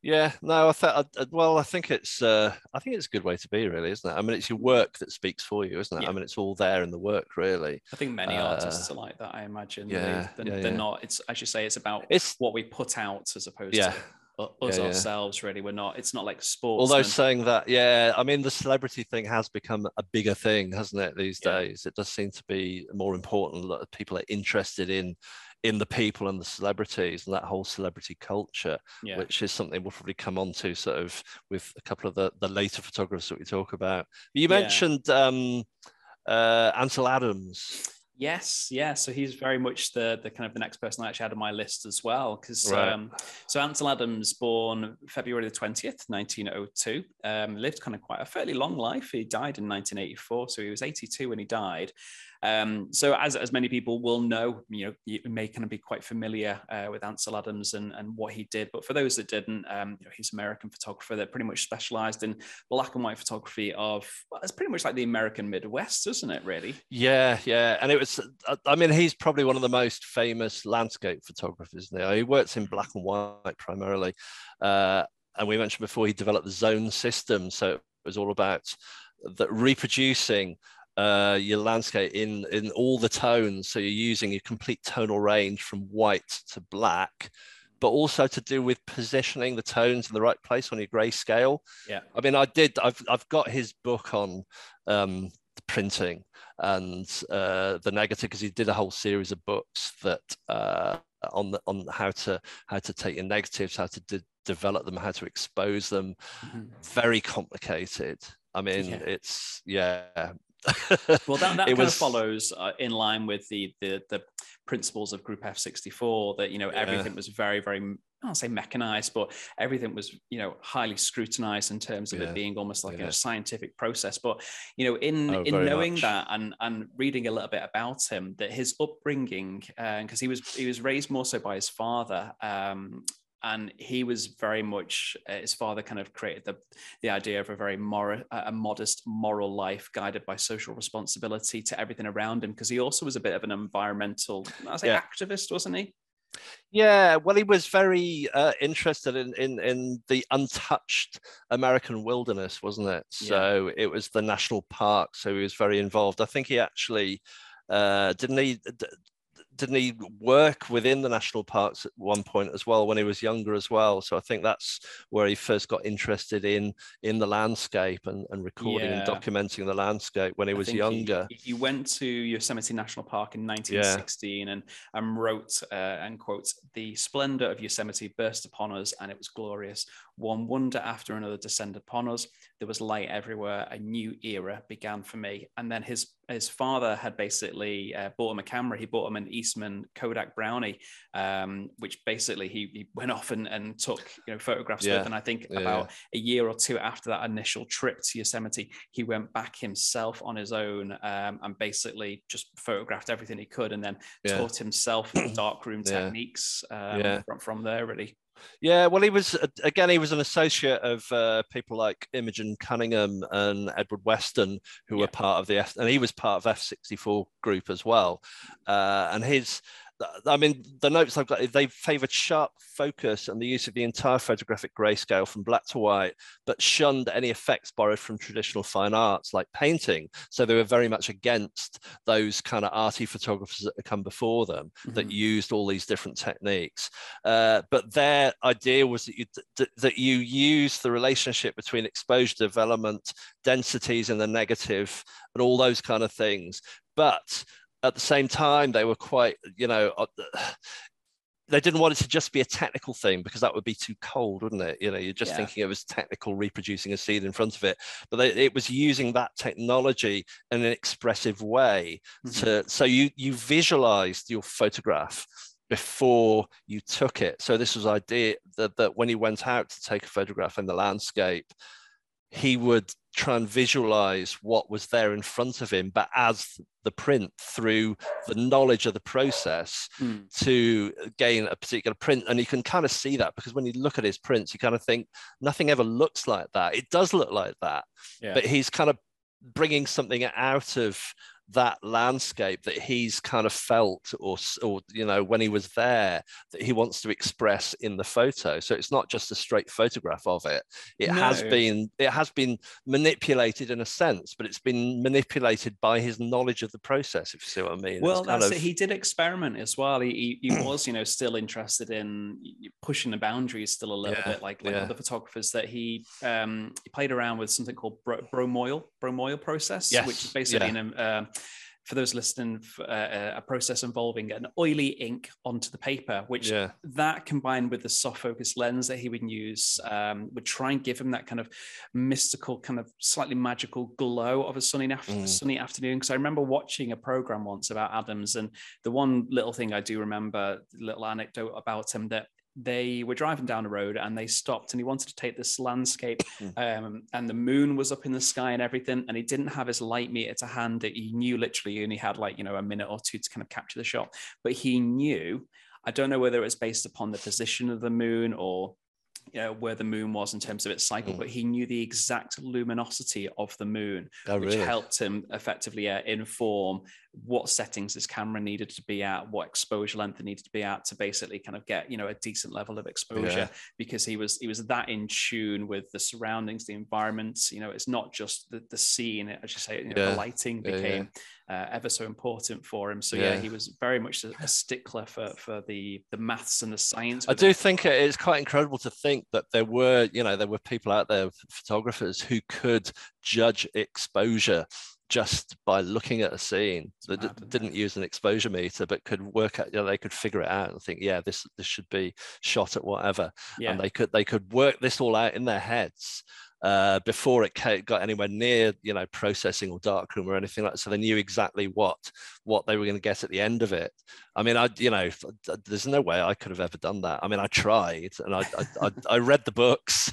Yeah, no, I thought. Well, I think it's. Uh, I think it's a good way to be, really, isn't it? I mean, it's your work that speaks for you, isn't it? Yeah. I mean, it's all there in the work, really. I think many uh, artists are like that. I imagine. Yeah, they, are yeah, yeah. not. It's as you say, it's about it's what we put out as opposed yeah. to us yeah, ourselves really. We're not it's not like sports although saying that yeah i mean the celebrity thing has become a bigger thing hasn't it these yeah. days? It does seem to be more important that people are interested in in the people and the celebrities and that whole celebrity culture yeah. which is something we'll probably come on to sort of with a couple of the, the later photographers that we talk about. You mentioned um uh ansel adams Yes, yeah. So he's very much the the kind of the next person I actually had on my list as well. Because right. um, so Ansel Adams, born February the twentieth, nineteen oh two, um, lived kind of quite a fairly long life. He died in nineteen eighty four, so he was eighty two when he died. Um, so as, as many people will know, you know, you may kind of be quite familiar uh, with Ansel Adams and, and what he did. But for those that didn't, um, you know, he's an American photographer that pretty much specialized in black and white photography of, well, it's pretty much like the American Midwest, isn't it, really? Yeah, yeah. And it was, I mean, he's probably one of the most famous landscape photographers now. He works in black and white primarily. Uh, and we mentioned before he developed the zone system. So it was all about that reproducing uh, your landscape in in all the tones. So you're using a complete tonal range from white to black, but also to do with positioning the tones in the right place on your grayscale. Yeah. I mean, I did. I've I've got his book on um, printing and uh, the negative because he did a whole series of books that uh, on the, on how to how to take your negatives, how to de- develop them, how to expose them. Mm-hmm. Very complicated. I mean, yeah. it's yeah. Well, that, that kind was... of follows uh, in line with the, the the principles of Group F64 that you know yeah. everything was very very I don't say mechanized, but everything was, you know, highly scrutinized in terms of yeah. it being almost like yeah. a scientific process. But you know, in oh, in knowing much. that and and reading a little bit about him, that his upbringing, because uh, he was he was raised more so by his father, um, and he was very much uh, his father kind of created the the idea of a very moral a modest moral life guided by social responsibility to everything around him because he also was a bit of an environmental I say yeah. activist wasn't he yeah, well, he was very uh, interested in, in in the untouched American wilderness, wasn't it? Yeah. So it was the national park. So he was very involved. I think he actually uh, didn't he didn't he work within the national parks at one point as well when he was younger as well so i think that's where he first got interested in in the landscape and, and recording yeah. and documenting the landscape when he was younger he, he, went to yosemite national park in 1916 yeah. and, and wrote uh, and quote the splendor of yosemite burst upon us and it was glorious one wonder after another descended upon us there was light everywhere a new era began for me and then his his father had basically uh, bought him a camera. He bought him an Eastman Kodak Brownie, um, which basically he, he, went off and, and took you know photographs yeah. with. And I think yeah, about yeah. a year or two after that initial trip to Yosemite, he went back himself on his own um, and basically just photographed everything he could, and then taught himself darkroom techniques um, from, from there. Really. Yeah, well, he was again. He was an associate of uh, people like Imogen Cunningham and Edward Weston, who yeah. were part of the F, and he was part of F sixty four group as well. Uh, and his I mean, the notes I've got, they favored sharp focus and the use of the entire photographic grayscale from black to white, but shunned any effects borrowed from traditional fine arts like painting. So they were very much against those kind of arty photographers that had come before them mm-hmm. that used all these different techniques. Uh, but their idea was that you, that you use the relationship between exposure development, densities in the negative, and all those kind of things. But at the same time, they were quite, you know, uh, they didn't want it to just be a technical thing because that would be too cold, wouldn't it? You know, you're just yeah. thinking it was technical reproducing a scene in front of it, but they, it was using that technology in an expressive way mm-hmm. to so you you visualized your photograph before you took it. So this was idea that, that when he went out to take a photograph in the landscape, he would try and visualize what was there in front of him, but as the print through the knowledge of the process mm. to gain a particular print. And you can kind of see that because when you look at his prints, you kind of think nothing ever looks like that. It does look like that, yeah. but he's kind of bringing something out of that landscape that he's kind of felt or, or you know when he was there that he wants to express in the photo so it's not just a straight photograph of it it no. has been it has been manipulated in a sense but it's been manipulated by his knowledge of the process if you see what i mean well that's of... it he did experiment as well he, he, was you know still interested in pushing the boundaries still a little yeah, bit like, like yeah. other photographers that he um he played around with something called bro- bromoil bromoil process yes. which is basically yeah. an um, for those listening, uh, uh, a process involving an oily ink onto the paper, which yeah. that combined with the soft focus lens that he would use um, would try and give him that kind of mystical, kind of slightly magical glow of a sunny, mm. sunny afternoon. Because I remember watching a program once about Adams, and the one little thing I do remember, little anecdote about him that they were driving down the road and they stopped and he wanted to take this landscape Hmm. um, and the moon was up in the sky and everything and he didn't have his light meter to hand that he knew literally he only had like you know a minute or two to kind of capture the shot but he knew i don't know whether it was based upon the position of the moon or you know, where the moon was in terms of its cycle, Mm. but he knew the exact luminosity of the moon, Oh, which really? helped him effectively uh, inform what settings his camera needed to be at, what exposure length it needed to be at to basically kind of get, you know, a decent level of exposure Yeah. because he was he was that in tune with the surroundings, the environment. You know, it's not just the, the scene, as you say, you know, Yeah. the lighting Yeah, yeah. became Uh, ever so important for him. So yeah, he was very much a, a stickler for for the the maths and the science. I do it. think it is quite incredible to think that there were, you know, there were people out there, photographers who could judge exposure just by looking at a scene that mad, didn't use an exposure meter, but could work out, you know, they could figure it out and think, yeah, this this should be shot at whatever, Yeah. and they could they could work this all out in their heads. Uh, before it got anywhere near, you know, processing or darkroom or anything like that, so they knew exactly what what they were going to get at the end of it. I mean, I, you know, there's no way I could have ever done that. I mean, I tried and I, I, I, I read the books.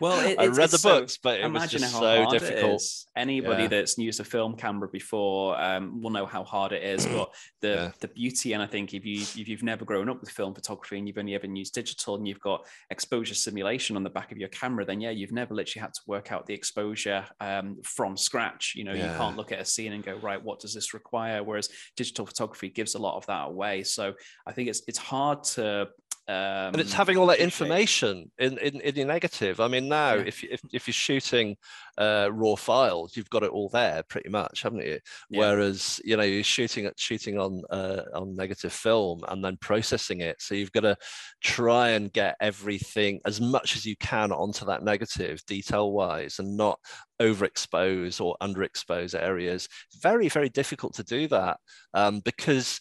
Well, it, I read the so- books, but it was just so difficult. Anybody Yeah. that's used a film camera before um, will know how hard it is. But the Yeah. the beauty, and I think if you if you've never grown up with film photography and you've only ever used digital and you've got exposure simulation on the back of your camera, then yeah, you've never literally had to work out the exposure um, from scratch. You know, you can't look at a scene and go right, what does this require? Whereas digital photography gives a lot of that away. So I think it's it's hard to. Um, and it's having all that information in, in, in your negative. I mean, now Yeah. if, if if you're shooting uh, raw files, you've got it all there pretty much, haven't you? Yeah. Whereas you know you're shooting at shooting on uh, on negative film and then processing it, so you've got to try and get everything as much as you can onto that negative detail wise, and not overexpose or underexpose areas. Very very difficult to do that um, because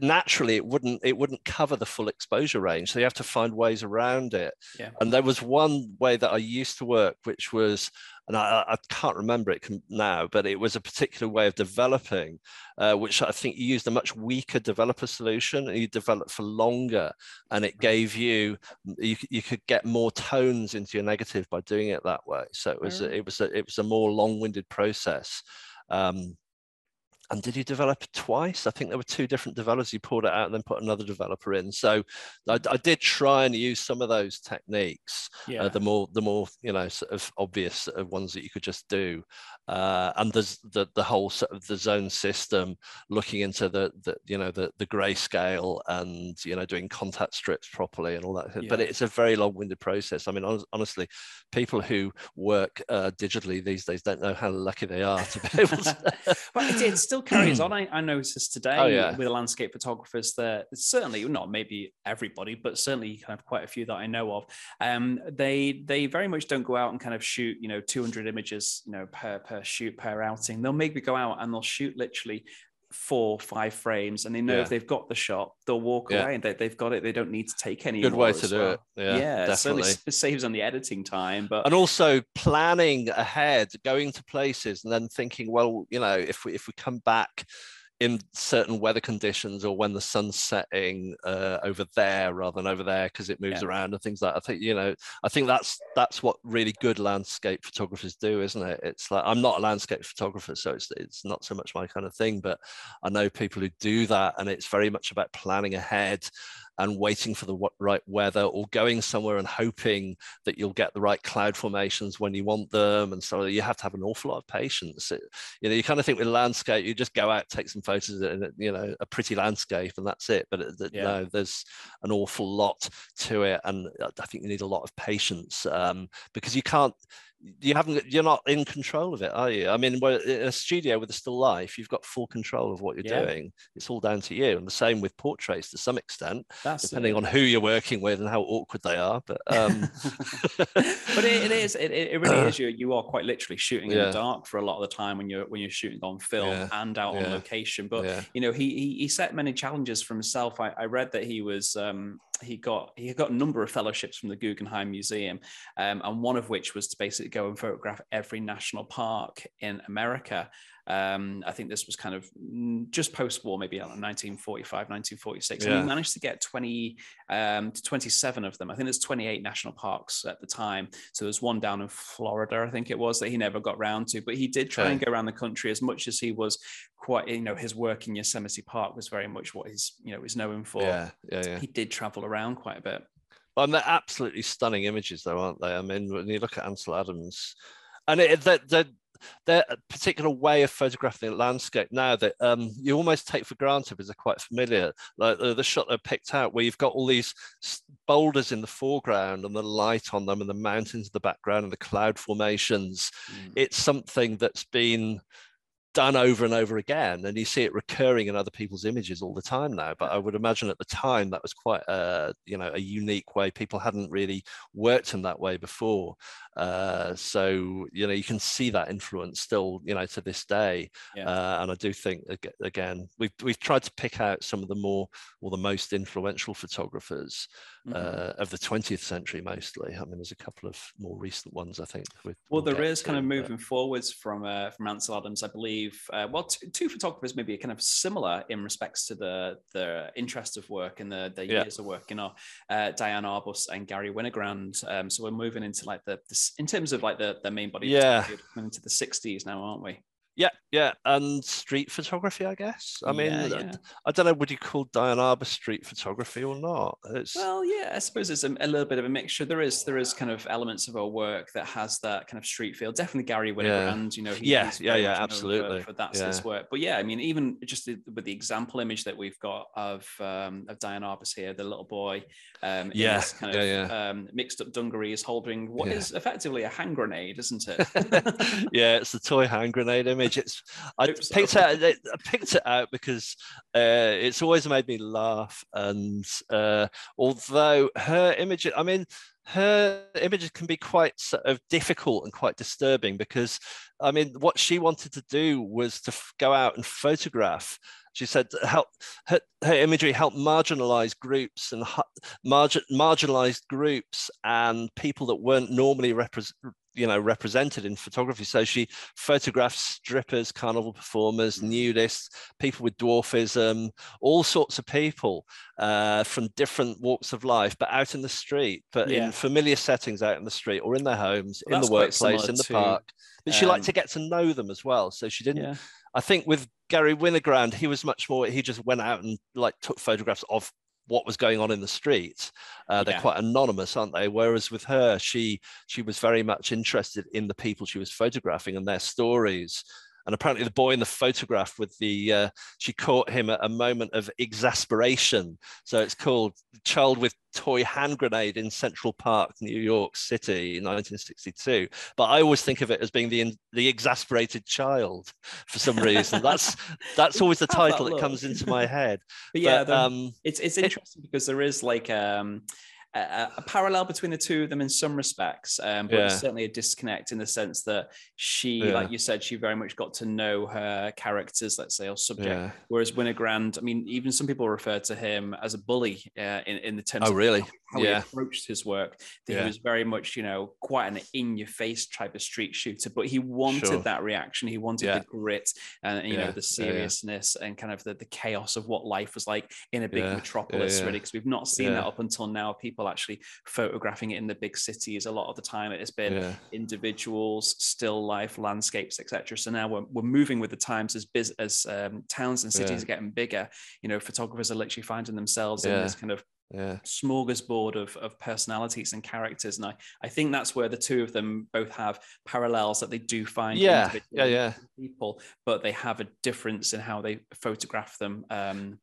naturally it wouldn't it wouldn't cover the full exposure range so you have to find ways around it. Yeah. and there was one way that i used to work which was and i, I can't remember it now but it was a particular way of developing uh, which i think you used a much weaker developer solution and you developed for longer and it gave you you, you could get more tones into your negative by doing it that way. So it was a, it was a, it was a more long-winded process. Um, and did you develop twice? I think there were two different developers. You pulled it out and then put another developer in. So I, I did try and use some of those techniques. Yeah. Uh, the more, the more you know, sort of obvious uh, ones that you could just do. Uh, and there's the the whole sort of the zone system, looking into the the you know the the grayscale and you know doing contact strips properly and all that. But it's a very long-winded process. I mean, hon- honestly, people who work uh, digitally these days don't know how lucky they are to be able to. but it, it still carries on. I, I noticed today Oh, yeah. with the landscape photographers that certainly not maybe everybody, but certainly kind of quite a few that I know of. Um, they they very much don't go out and kind of shoot you know 200 images you know per per shoot per outing. They'll maybe go out and they'll shoot literally four five frames and they know Yeah. if they've got the shot they'll walk Yeah. away and they, they've got it they don't need to take any Good way to do well. it. Yeah, it certainly definitely. s- saves on the editing time but and also planning ahead, going to places, and then thinking, well, you know, if we if we come back in certain weather conditions or when the sun's setting uh, over there rather than over there because it moves Yeah. around and things like that. I think you know I think that's that's what really good landscape photographers do isn't it it's like I'm not a landscape photographer so it's it's not so much my kind of thing but I know people who do that and it's very much about planning ahead and waiting for the right weather or going somewhere and hoping that you'll get the right cloud formations when you want them. And so you have to have an awful lot of patience. It- you know you kind of think with landscape you just go out take some photos and you know a pretty landscape and that's it. But it, Yeah. no there's an awful lot to it. And i think you need a lot of patience um, because you can't you haven't you're not in control of it are you i mean in a studio with a still life you've got full control of what you're Yeah. doing it's all down to you and the same with portraits to some extent that's depending it. on who you're working with and how awkward they are but um but it, it is it, it really is you you are quite literally shooting in the dark for a lot of the time when you're when you're shooting on film Yeah. and out on location but yeah you know he, he he set many challenges for himself i, I read that he was um he got he got a number of fellowships from the guggenheim museum um, and one of which was to basically go and photograph every national park in america Um, I think this was kind of just post-war, maybe 1945, 1946. Yeah. And he managed to get 20 um, to 27 of them. I think there's 28 national parks at the time. So there's one down in Florida, I think it was, that he never got round to. But he did try okay. and go around the country as much as he was quite, you know, his work in Yosemite Park was very much what he's, you know, is known for. Yeah, yeah, yeah. He did travel around quite a bit. Well, and they're absolutely stunning images, though, aren't they? I mean, when you look at Ansel Adams, and it, they're, they're, a particular way of photographing the landscape now that um, you almost take for granted because they're quite familiar. Like the, the shot they picked out, where you've got all these boulders in the foreground and the light on them, and the mountains in the background, and the cloud formations. Mm. It's something that's been done over and over again and you see it recurring in other people's images all the time now but i would imagine at the time that was quite a you know a unique way. People hadn't really worked in that way before. Uh, so you know you can see that influence still you know to this day. Yeah. uh, and i do think again we've, we've tried to pick out some of the more or the most influential photographers mm-hmm. uh, of the 20th century mostly i mean there's a couple of more recent ones i think With, well we'll there is kind of moving but... forwards from uh, from ansel adams i believe uh, well, t- two photographers maybe kind of similar in respects to the the interest of work and the, the yeah. years of work. You know, uh, Diane Arbus and Garry Winogrand. Um, so we're moving into like the, the, in terms of like the the main body. Yeah, into the '60s now, aren't we? Yeah, yeah, and street photography, I guess. I mean, yeah, yeah. I don't know, would you call Diane Arbus street photography or not? It's... Well, yeah, I suppose it's a, a, little bit of a mixture. There is there is kind of elements of her work that has that kind of street feel. Definitely Garry Winogrand, yeah. you know, he, yeah, yeah, yeah, absolutely. For, for that's his work. But yeah, I mean, even just with the example image that we've got of um, of Diane Arbus here, the little boy, um, yeah, kind of yeah, um, mixed up dungarees, holding what is effectively a hand grenade, isn't it? yeah, it's the toy hand grenade image. It's I picked it. Out, I picked it out because uh, it's always made me laugh, and uh, although her image, I mean, her images can be quite sort of difficult and quite disturbing because, I mean, what she wanted to do was to f- go out and photograph she said help her, her imagery helped marginalize groups and margin, marginalized groups and people that weren't normally represented you know represented in photography so she photographed strippers carnival performers mm. nudists people with dwarfism all sorts of people uh, from different walks of life but out in the street but yeah. in familiar settings out in the street or in their homes well, in the workplace in the to, park but um, she liked to um, get to know them as well so she didn't yeah. i think with garry Winogrand, he was much more. He just went out and like took photographs of what was going on in the street. Uh, they're yeah. quite anonymous, aren't they? Whereas with her, she she was very much interested in the people she was photographing and their stories and apparently the boy in the photograph with the uh, she caught him at a moment of exasperation. So it's called child with toy hand grenade in central park new york city in 1962 but i always think of it as being the the exasperated child for some reason. That's that's always the title that, that, comes into my head. But yeah but, um, it's it's interesting it, because there is like um a, a, parallel between the two of them in some respects, um, but yeah. certainly a disconnect in the sense that she, yeah. like you said, she very much got to know her characters, let's say, or subject. Yeah. Whereas Winogrand, I mean, even some people refer to him as a bully uh, in, in the terms oh, really? how he approached his work. That he was very much, you know, quite an in-your-face type of street shooter, but he wanted sure. that reaction. He wanted the grit and you know the seriousness and kind of the, the chaos of what life was like in a big metropolis, really. Because we've not seen that up until now. People actually photographing it in the big cities. A lot of the time, it has been yeah. individuals, still life, landscapes, etc. So now we're, we're moving with the times as biz, as um, towns and cities yeah. are getting bigger. You know, photographers are literally finding themselves yeah. in this kind of yeah. smorgasbord of, of personalities and characters. And I, I think that's where the two of them both have parallels that they do find yeah, yeah, yeah. people, but they have a difference in how they photograph them. Um,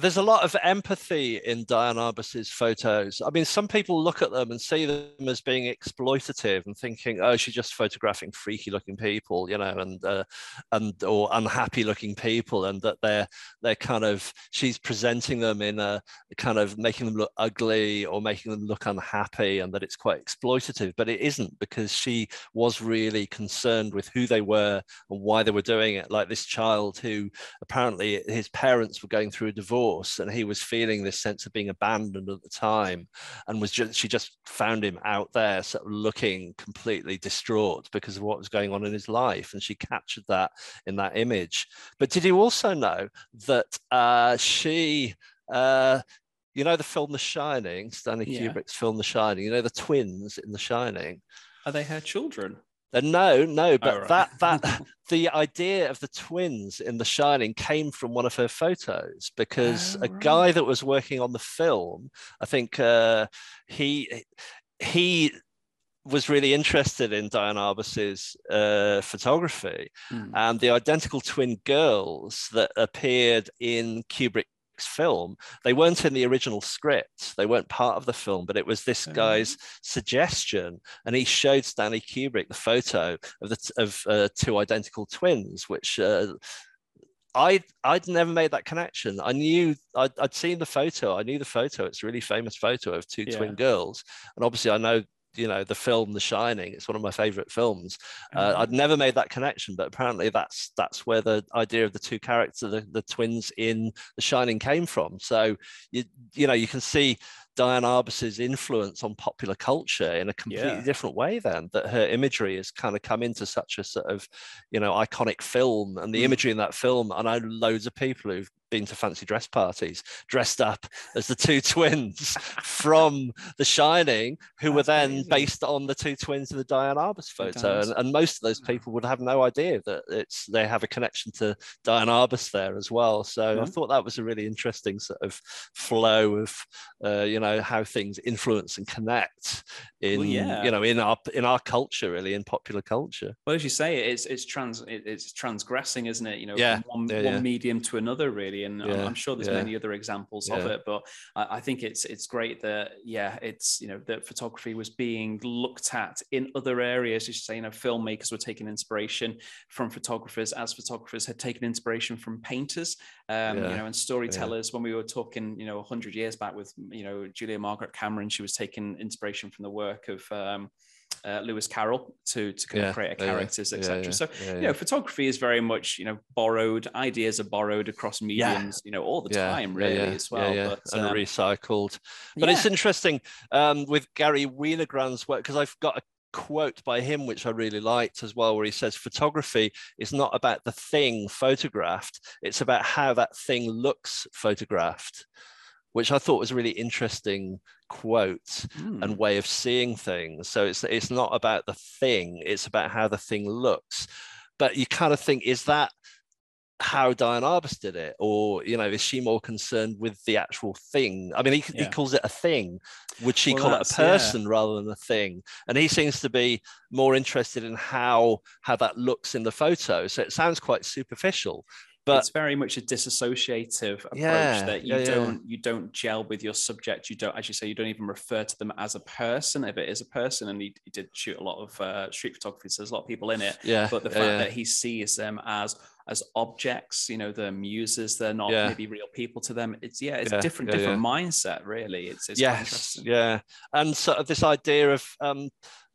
there's a lot of empathy in Diane Arbus's photos. I mean, some people look at them and see them as being exploitative and thinking, "Oh, she's just photographing freaky-looking people," you know, and uh, and or unhappy-looking people, and that they're they're kind of she's presenting them in a kind of making them look ugly or making them look unhappy, and that it's quite exploitative. But it isn't because she was really concerned with who they were and why they were doing it. Like this child who apparently his parents were going through a divorce divorce and he was feeling this sense of being abandoned at the time and was just she just found him out there sort of looking completely distraught because of what was going on in his life and she captured that in that image but did you also know that uh, she uh, you know the film The Shining, Stanley yeah. Kubrick's film The Shining. You know the twins in The Shining. Are they her children? Uh, no, no, but oh, right. that that the idea of the twins in The Shining came from one of her photos because oh, a right. guy that was working on the film, I think uh, he he was really interested in Diane Arbus's uh, photography, mm. and the identical twin girls that appeared in Kubrick film. They weren't in the original script. They weren't part of the film, but it was this oh. guy's suggestion, and he showed Stanley Kubrick the photo of the of uh, two identical twins, which. Uh, I I'd never made that connection. I knew I'd, I'd, seen the photo. I knew the photo. It's a really famous photo of two yeah. twin girls, and obviously I know you know the film The Shining. It's one of my favorite films. Uh, mm-hmm. I'd never made that connection, but apparently that's that's where the idea of the two characters, the, the twins in The Shining, came from. So you you know you can see Diane Arbus's influence on popular culture in a completely yeah. different way then that her imagery has kind of come into such a sort of you know iconic film and the mm. imagery in that film I know loads of people who've been to fancy dress parties dressed up as the two twins from The Shining, who That's were then amazing. based on the two twins in the Diane Arbus photo. And, and, most of those people would have no idea that it's they have a connection to Diane Arbus there as well. So mm-hmm. I thought that was a really interesting sort of flow of uh, you know how things influence and connect in well, yeah. you know in our in our culture really in popular culture. Well, as you say, it's it's trans it's transgressing, isn't it? You know, yeah. one, yeah, one medium to another really and yeah, I'm sure there's yeah. many other examples yeah. of it. But I, I, think it's it's great that yeah, it's you know that photography was being looked at in other areas. You say you know filmmakers were taking inspiration from photographers, as photographers had taken inspiration from painters, um, you know, and storytellers. When we were talking, you know, 100 years back with you know Julia Margaret Cameron, she was taking inspiration from the work of um, uh, Lewis Carroll to to kind yeah, of create characters, yeah, etc. Yeah, so you know, photography is very much you know borrowed. Ideas are borrowed across mediums, you know, all the time, really as well. But, and um, recycled. But it's interesting um, with Garry Winogrand's work because I've got a quote by him which I really liked as well, where he says, "Photography is not about the thing photographed; it's about how that thing looks photographed." which I thought was a really interesting quote mm. and hmm. way of seeing things. So it's it's not about the thing; it's about how the thing looks. But you kind of think, is that how Diane Arbus did it, or you know, is she more concerned with the actual thing? I mean, he, yeah. he calls it a thing. Would she well, call it a person yeah. rather than a thing? And he seems to be more interested in how how that looks in the photo. So it sounds quite superficial, but it's very much a disassociative approach yeah, that you yeah, don't yeah. you don't gel with your subject. You don't as you say you don't even refer to them as a person. If it is a person and he, he did shoot a lot of uh, street photography so there's a lot of people in it yeah but the fact that he sees them as as objects you know the muses they're not maybe real people to them. It's yeah it's a different different mindset really. It's, it's yes yeah. And sort of this idea of um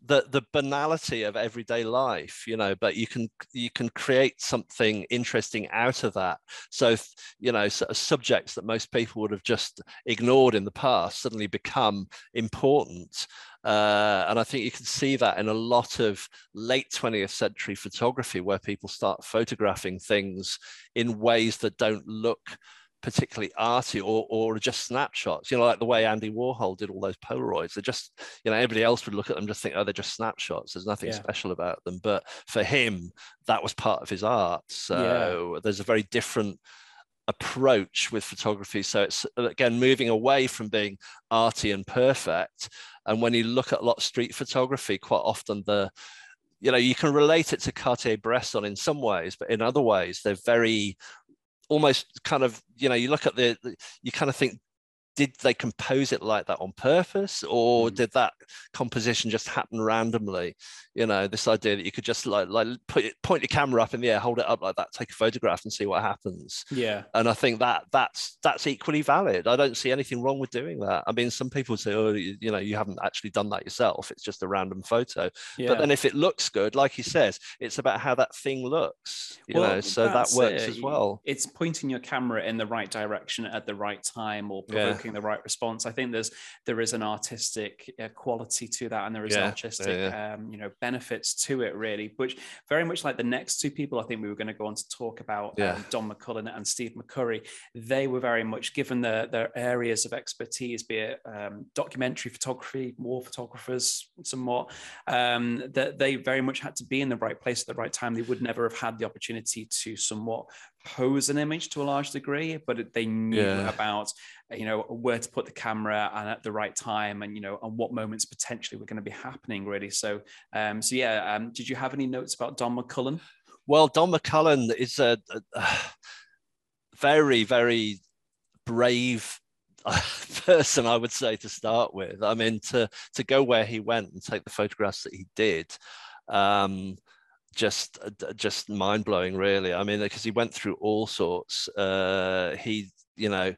the the banality of everyday life you know but you can you can create something interesting out of that. So you know sort of subjects that most people would have just ignored in the past suddenly become important. Uh, and I think you can see that in a lot of late 20th century photography where people start photographing things in ways that don't look particularly arty or, or just snapshots, you know, like the way Andy Warhol did all those Polaroids. They're just, you know, everybody else would look at them just think, oh, they're just snapshots. There's nothing yeah. special about them. But for him, that was part of his art. So yeah. there's a very different approach with photography. So it's again moving away from being arty and perfect. And when you look at a lot of street photography, quite often the you know you can relate it to Cartier-Bresson in some ways, but in other ways they're very almost kind of you know you look at the you kind of think did they compose it like that on purpose or mm. did that composition just happen randomly you know this idea that you could just like like put it, point your camera up in the air hold it up like that take a photograph and see what happens yeah and i think that that's that's equally valid i don't see anything wrong with doing that i mean some people say oh you, you know you haven't actually done that yourself it's just a random photo yeah. but then if it looks good like he says it's about how that thing looks you well, know so that works it. as well it's pointing your camera in the right direction at the right time or provoking yeah. The right response i think there's there is an artistic uh, quality to that and there is yeah. artistic um, you know benefits to it really which very much like the next two people i think we were going to go on to talk about yeah. um, don mccullin and steve mccurry they were very much given their, their areas of expertise be it um, documentary photography war photographers somewhat um, that they very much had to be in the right place at the right time they would never have had the opportunity to somewhat pose an image to a large degree, but they knew yeah. about you know where to put the camera and at the right time, and you know and what moments potentially were going to be happening. Really, so um, so yeah. Um, did you have any notes about Don McCullin? Well, Don McCullin is a, a very very brave person, I would say, to start with. I mean, to to go where he went and take the photographs that he did. Um, just uh, just mind blowing, really. I mean, because he went through all sorts. Uh, he, you know,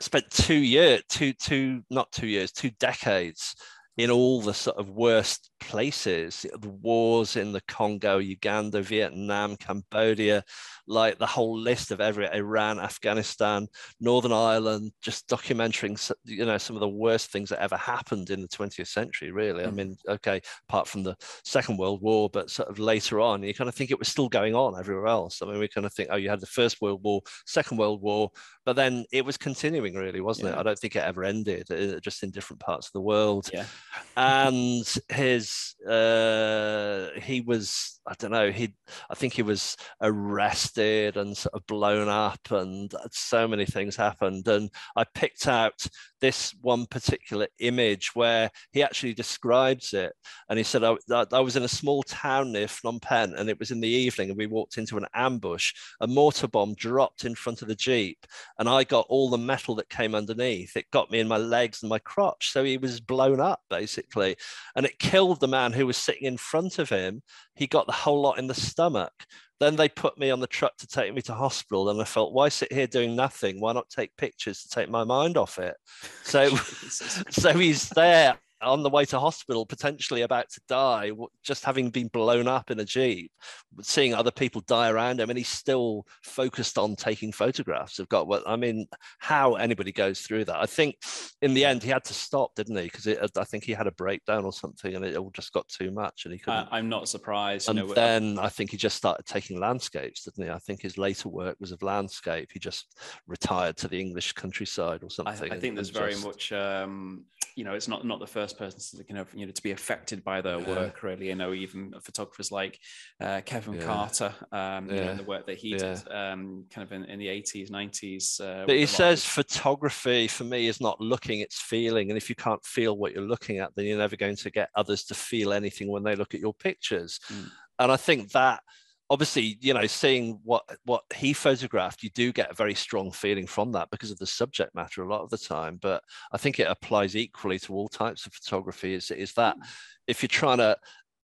spent two years, two two not two years, two decades in all the sort of worst places the wars in the congo uganda vietnam cambodia like the whole list of every iran afghanistan northern ireland just documenting you know some of the worst things that ever happened in the 20th century really. Mm. i mean okay apart from the second world war but sort of later on you kind of think it was still going on everywhere else. I mean we kind of think oh you had the first world war second world war but then it was continuing really wasn't yeah. it i don't think it ever ended uh, just in different parts of the world. Yeah. And his uh, he was I don't know he I think he was arrested and sort of blown up and so many things happened. And I picked out this one particular image where he actually describes it. And he said I, I was in a small town near Phnom Penh and it was in the evening and we walked into an ambush. A mortar bomb dropped in front of the jeep and I got all the metal that came underneath. It got me in my legs and my crotch. So he was blown up basically. And it killed the man who was sitting in front of him he got the whole lot in the stomach. Then they put me on the truck to take me to hospital, and I felt, why sit here doing nothing? Why not take pictures to take my mind off it? So, so he's there on the way to hospital, potentially about to die, just having been blown up in a jeep, seeing other people die around him, and he's still focused on taking photographs of God. Well, I mean, how anybody goes through that? I think in the end he had to stop, didn't he? Because I think he had a breakdown or something, and it all just got too much, and he couldn't. I'm not surprised. And you know, then I think he just started taking landscapes, didn't he? I think his later work was of landscape. He just retired to the English countryside or something. I, I think there's just... very much. Um, you know, it's not not the first person to kind of you know to be affected by their yeah. work. Really, you know, even photographers like uh, Kevin yeah. Carter, um, yeah. you know, the work that he did, um, kind of in, in the eighties, nineties. Uh, but he says of... photography for me is not looking; it's feeling. And if you can't feel what you're looking at, then you're never going to get others to feel anything when they look at your pictures. Mm. And I think that obviously you know seeing what what he photographed you do get a very strong feeling from that because of the subject matter a lot of the time but i think it applies equally to all types of photography is, is that mm. if you're trying to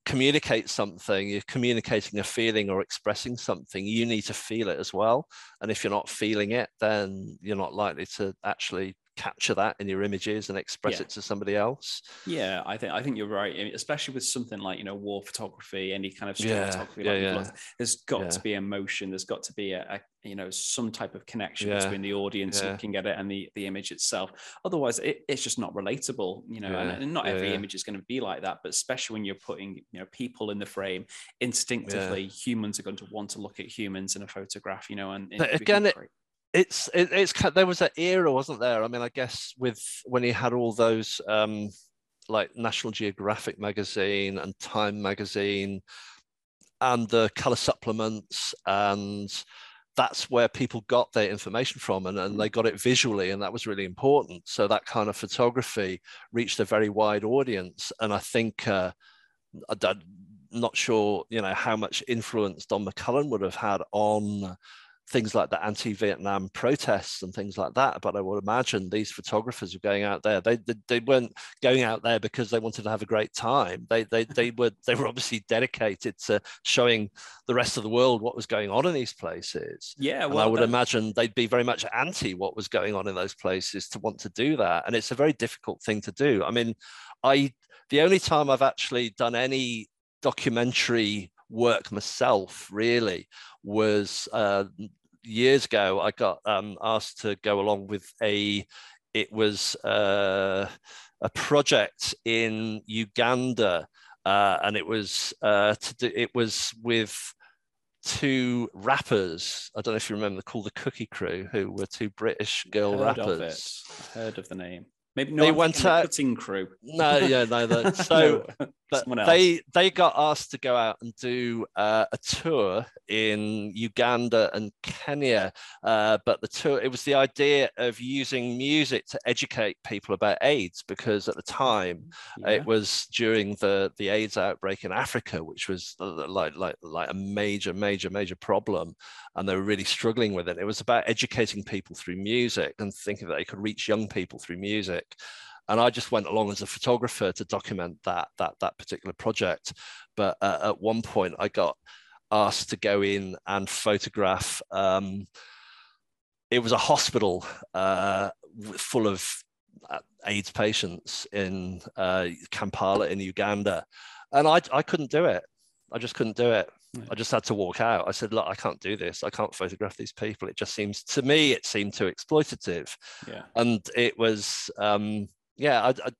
communicate something you're communicating a feeling or expressing something you need to feel it as well and if you're not feeling it then you're not likely to actually capture that in your images and express yeah. it to somebody else. Yeah, I think I think you're right. I mean, especially with something like you know war photography, any kind of street yeah, photography. Yeah, like yeah. There's got to be emotion. There's got to be a, a you know some type of connection between the audience looking at it and the the image itself. Otherwise, it, it's just not relatable. You know, and, and, not every image is going to be like that. But especially when you're putting you know people in the frame, instinctively humans are going to want to look at humans in a photograph. You know, and, and again, it, it's it, it's there was an era, wasn't there? I mean, I guess with when he had all those um, like National Geographic magazine and Time magazine and the color supplements and that's where people got their information from and, and they got it visually and that was really important so that kind of photography reached a very wide audience and i think uh, i'm not sure you know how much influence don mccullin would have had on things like the anti-Vietnam protests and things like that. But I would imagine these photographers were going out there. They, they, they weren't going out there because they wanted to have a great time. They they they were they were obviously dedicated to showing the rest of the world what was going on in these places. Yeah, well, and I would that... imagine they'd be very much anti what was going on in those places to want to do that. And it's a very difficult thing to do. I mean, I the only time I've actually done any documentary work myself really was uh, years ago i got um, asked to go along with a it was uh, a project in uganda uh, and it was uh, to do, it was with two rappers. I don't know if you remember called the cookie crew who were two british girl heard rappers. Of heard of the name Maybe no they went out. Cutting crew. No, yeah, no. The, so no, they they got asked to go out and do uh, a tour in Uganda and Kenya, uh, but the tour it was the idea of using music to educate people about AIDS because at the time yeah. it was during the the AIDS outbreak in Africa, which was uh, like like like a major major major problem, and they were really struggling with it. It was about educating people through music and thinking that they could reach young people through music and I just went along as a photographer to document that that that particular project. But uh, at one point, I got asked to go in and photograph. Um, it was a hospital uh, full of uh, AIDS patients in uh, Kampala in Uganda, and I I couldn't do it. I just couldn't do it. I just had to walk out. I said, "Look, I can't do this. I can't photograph these people. It just seems to me, it seemed too exploitative." Yeah. And it was, um, yeah, I, I,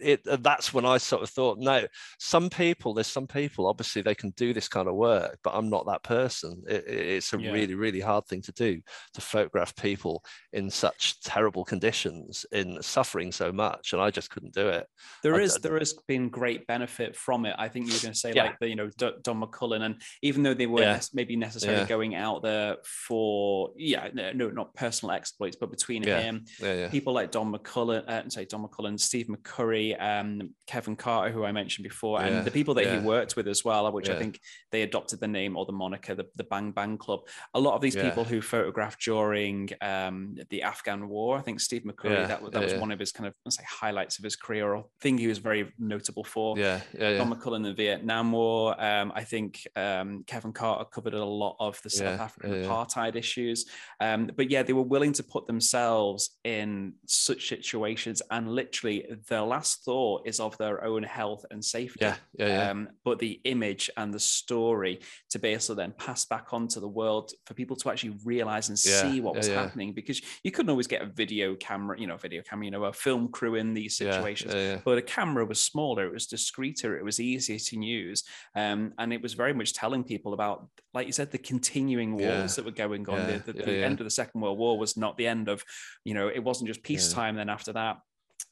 it, uh, that's when I sort of thought, no, some people, there's some people, obviously they can do this kind of work, but I'm not that person. It, it's a yeah. really, really hard thing to do to photograph people in such terrible conditions, in suffering so much, and I just couldn't do it. There is, there has been great benefit from it. I think you were going to say yeah. like the, you know, Don McCullin, and even though they weren't yeah. maybe necessarily going out there for, yeah, no, not personal exploits, but between him, people like Don McCullin, uh, say Don McCullin and Steve McCurry, um, Kevin Carter, who I mentioned before, yeah, and the people that yeah. he worked with as well, which yeah. I think they adopted the name or the moniker, the, the Bang Bang Club. A lot of these people who photographed during um, the Afghan War, I think Steve McCurry, that, that was one of his kind of say highlights of his career, or thing he was very notable for. Yeah, yeah, Don McCullin, the Vietnam War. Um, I think um, Kevin Carter covered a lot of the South African apartheid issues. Um, but yeah, they were willing to put themselves in such situations and literally literally their last thought is of their own health and safety. Yeah, yeah, yeah. Um, but the image and the story to be able to then pass back onto the world for people to actually realize and yeah, see what was happening because you couldn't always get a video camera, you know, video camera, you know, a film crew in these situations. But a camera was smaller, it was discreeter, it was easier to use. Um, and it was very much telling people about, like you said, the continuing wars that were going on. The, the, the end of the Second World War was not the end of, you know, it wasn't just peacetime then after that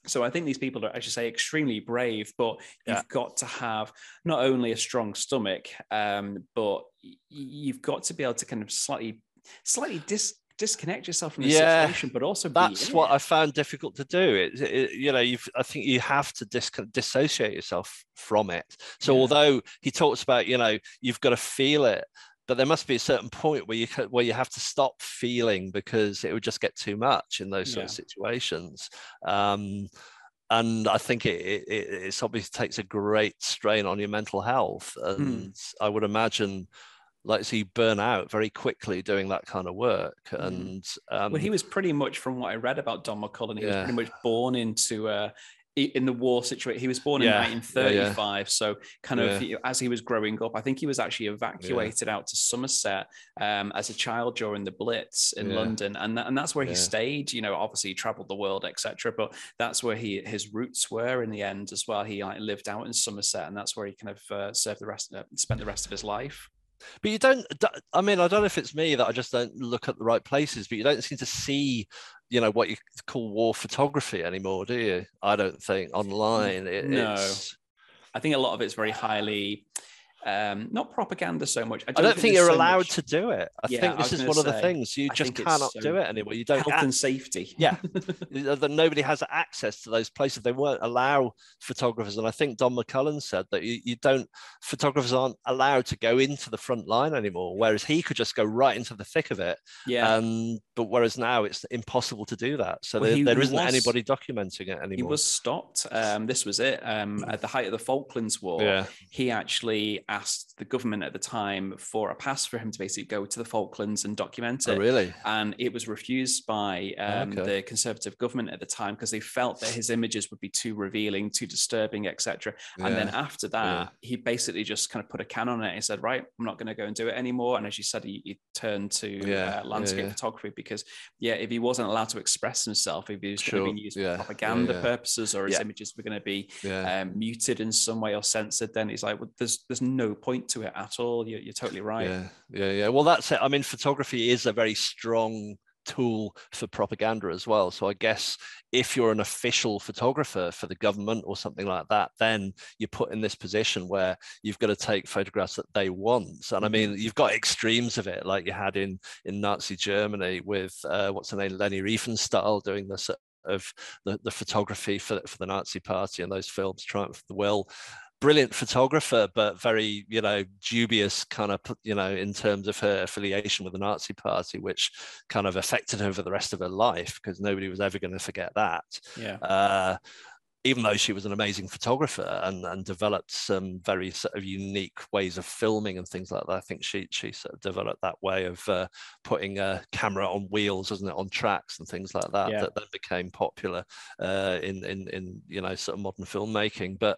so I think these people are, I should say, extremely brave, but yeah. you've got to have not only a strong stomach, um, but you've got to be able to kind of slightly, slightly dis- disconnect yourself from the yeah, situation, but also that's what it. I found difficult to do. It, it, you know, you've I think you have to dis- dissociate yourself from it. So yeah. although he talks about, you know, you've got to feel it, but there must be a certain point where you where you have to stop feeling because it would just get too much in those sort yeah. of situations. Um, and I think it, it, it obviously takes a great strain on your mental health. Hmm. And mm. I would imagine, like, so you burn out very quickly doing that kind of work. Mm. And um, well, he was pretty much, from what I read about Don McCullin, he yeah. was pretty much born into a in the war situation. He was born in yeah, 1935, yeah, yeah. so kind of as he was growing up, I think he was actually evacuated out to Somerset um, as a child during the Blitz in London, and and that's where he stayed. You know, obviously he traveled the world, etc. But that's where he his roots were in the end as well. He like, lived out in Somerset, and that's where he kind of uh, served the rest, uh, spent the rest of his life. But you don't. I mean, I don't know if it's me that I just don't look at the right places. But you don't seem to see, you know, what you call war photography anymore, do you? I don't think online. It, no, I think a lot of it's very highly um, not propaganda so much. I don't, I don't think, think you're so allowed much... to do it. I yeah, think this is one say, of the things you I just cannot so do it anymore. You don't health and safety. Yeah, nobody has access to those places. They won't allow photographers, and I think Don McCullin said that you, you don't photographers aren't allowed to go into the front line anymore. Whereas he could just go right into the thick of it. Yeah. Um, but whereas now it's impossible to do that. So well, there, there isn't was, anybody documenting it anymore. He was stopped. Um, this was it. Um, at the height of the Falklands War, yeah. he actually asked the government at the time for a pass for him to basically go to the Falklands and document oh, it. Oh, really? And it was refused by um, okay. the Conservative government at the time because they felt that his images would be too revealing, too disturbing, etc. Yeah. And then after that, yeah. he basically just kind of put a can on it. He said, "Right, I'm not going to go and do it anymore." And as you said, he, he turned to yeah. uh, landscape photography because, yeah, if he wasn't allowed to express himself, if he was sure. going to be used for propaganda purposes or his images were going to be um, muted in some way or censored, then he's like, "Well, there's there's no point to it at all. You're, you're totally right. Yeah, yeah, yeah. Well, that's it. I mean, photography is a very strong tool for propaganda as well. So I guess if you're an official photographer for the government or something like that, then you're put in this position where you've got to take photographs that they want. And I mean, mm-hmm. you've got extremes of it, like you had in in Nazi Germany with uh, what's her name, Leni Riefenstahl doing this of the, the photography for, for the Nazi party and those films, Triumph of the Will brilliant photographer, but very, you know, dubious kind of, you know, in terms of her affiliation with the Nazi party, which kind of affected her for the rest of her life because nobody was ever going to forget that. Yeah. Uh, even though she was an amazing photographer and, and developed some very sort of unique ways of filming and things like that, I think she she sort of developed that way of uh, putting a camera on wheels, isn't it, on tracks and things like that, yeah. that then became popular uh, in in in you know sort of modern filmmaking. But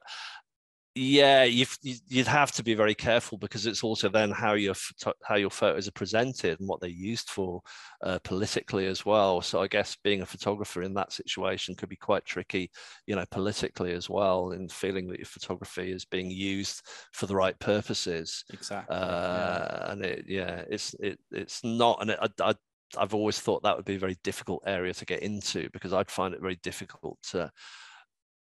yeah you've, you'd have to be very careful because it's also then how your how your photos are presented and what they're used for uh, politically as well so i guess being a photographer in that situation could be quite tricky you know politically as well in feeling that your photography is being used for the right purposes exactly uh, yeah. and it yeah it's it, it's not and it, I, I I've always thought that would be a very difficult area to get into because I'd find it very difficult to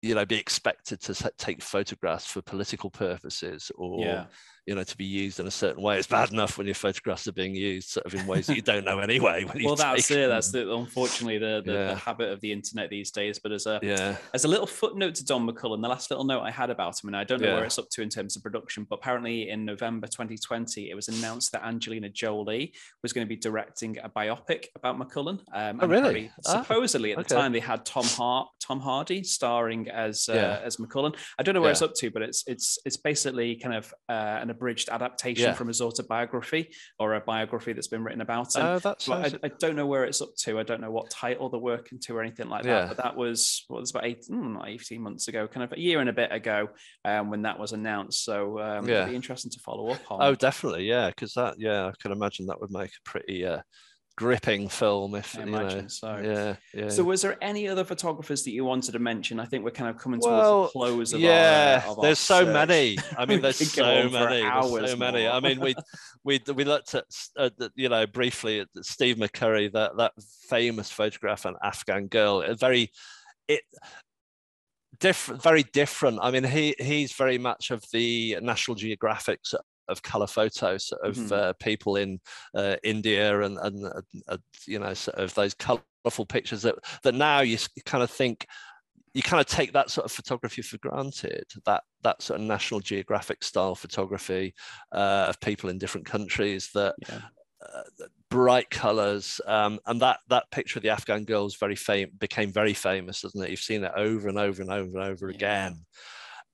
you know be expected to take photographs for political purposes or yeah you know to be used in a certain way it's bad enough when your photographs are being used sort of in ways that you don't know anyway well that's it that's the unfortunately the the, yeah. the, habit of the internet these days but as a yeah. as a little footnote to don mccullin the last little note i had about him and i don't know yeah. where it's up to in terms of production but apparently in november 2020 it was announced that angelina jolie was going to be directing a biopic about mccullin um, oh, really? ah, supposedly at the time they had tom hart tom hardy starring as uh, as mccullin i don't know where it's up to but it's it's it's basically kind of uh, an abridged adaptation yeah. from his autobiography or a biography that's been written about him. Oh, that's I, I, don't know where it's up to. I don't know what title they're working to or anything like that. Yeah. But that was what was about 18, hmm, 18, months ago, kind of a year and a bit ago um, when that was announced. So um, yeah. it'd be interesting to follow up on. Oh, definitely, yeah, because that, yeah, I can imagine that would make a pretty. Uh, gripping film if I imagine know. so. Yeah, yeah. So was there any other photographers that you wanted to mention? I think we're kind of coming towards well, the close of yeah our, of there's so search. many. I mean there's so many there's so many. I mean we we we looked at uh, you know briefly at steve mccurry that that famous photograph an afghan girl a very it different very different. I mean he he's very much of the national geographic of color photos of mm-hmm. uh, people in uh, India and, and uh, uh, you know sort of those colorful pictures that that now you kind of think you kind of take that sort of photography for granted that that sort of national geographic style photography uh, of people in different countries that yeah. uh, bright colors um, and that that picture of the afghan girls very fam- became very famous doesn't it you've seen it over and over and over and over yeah. again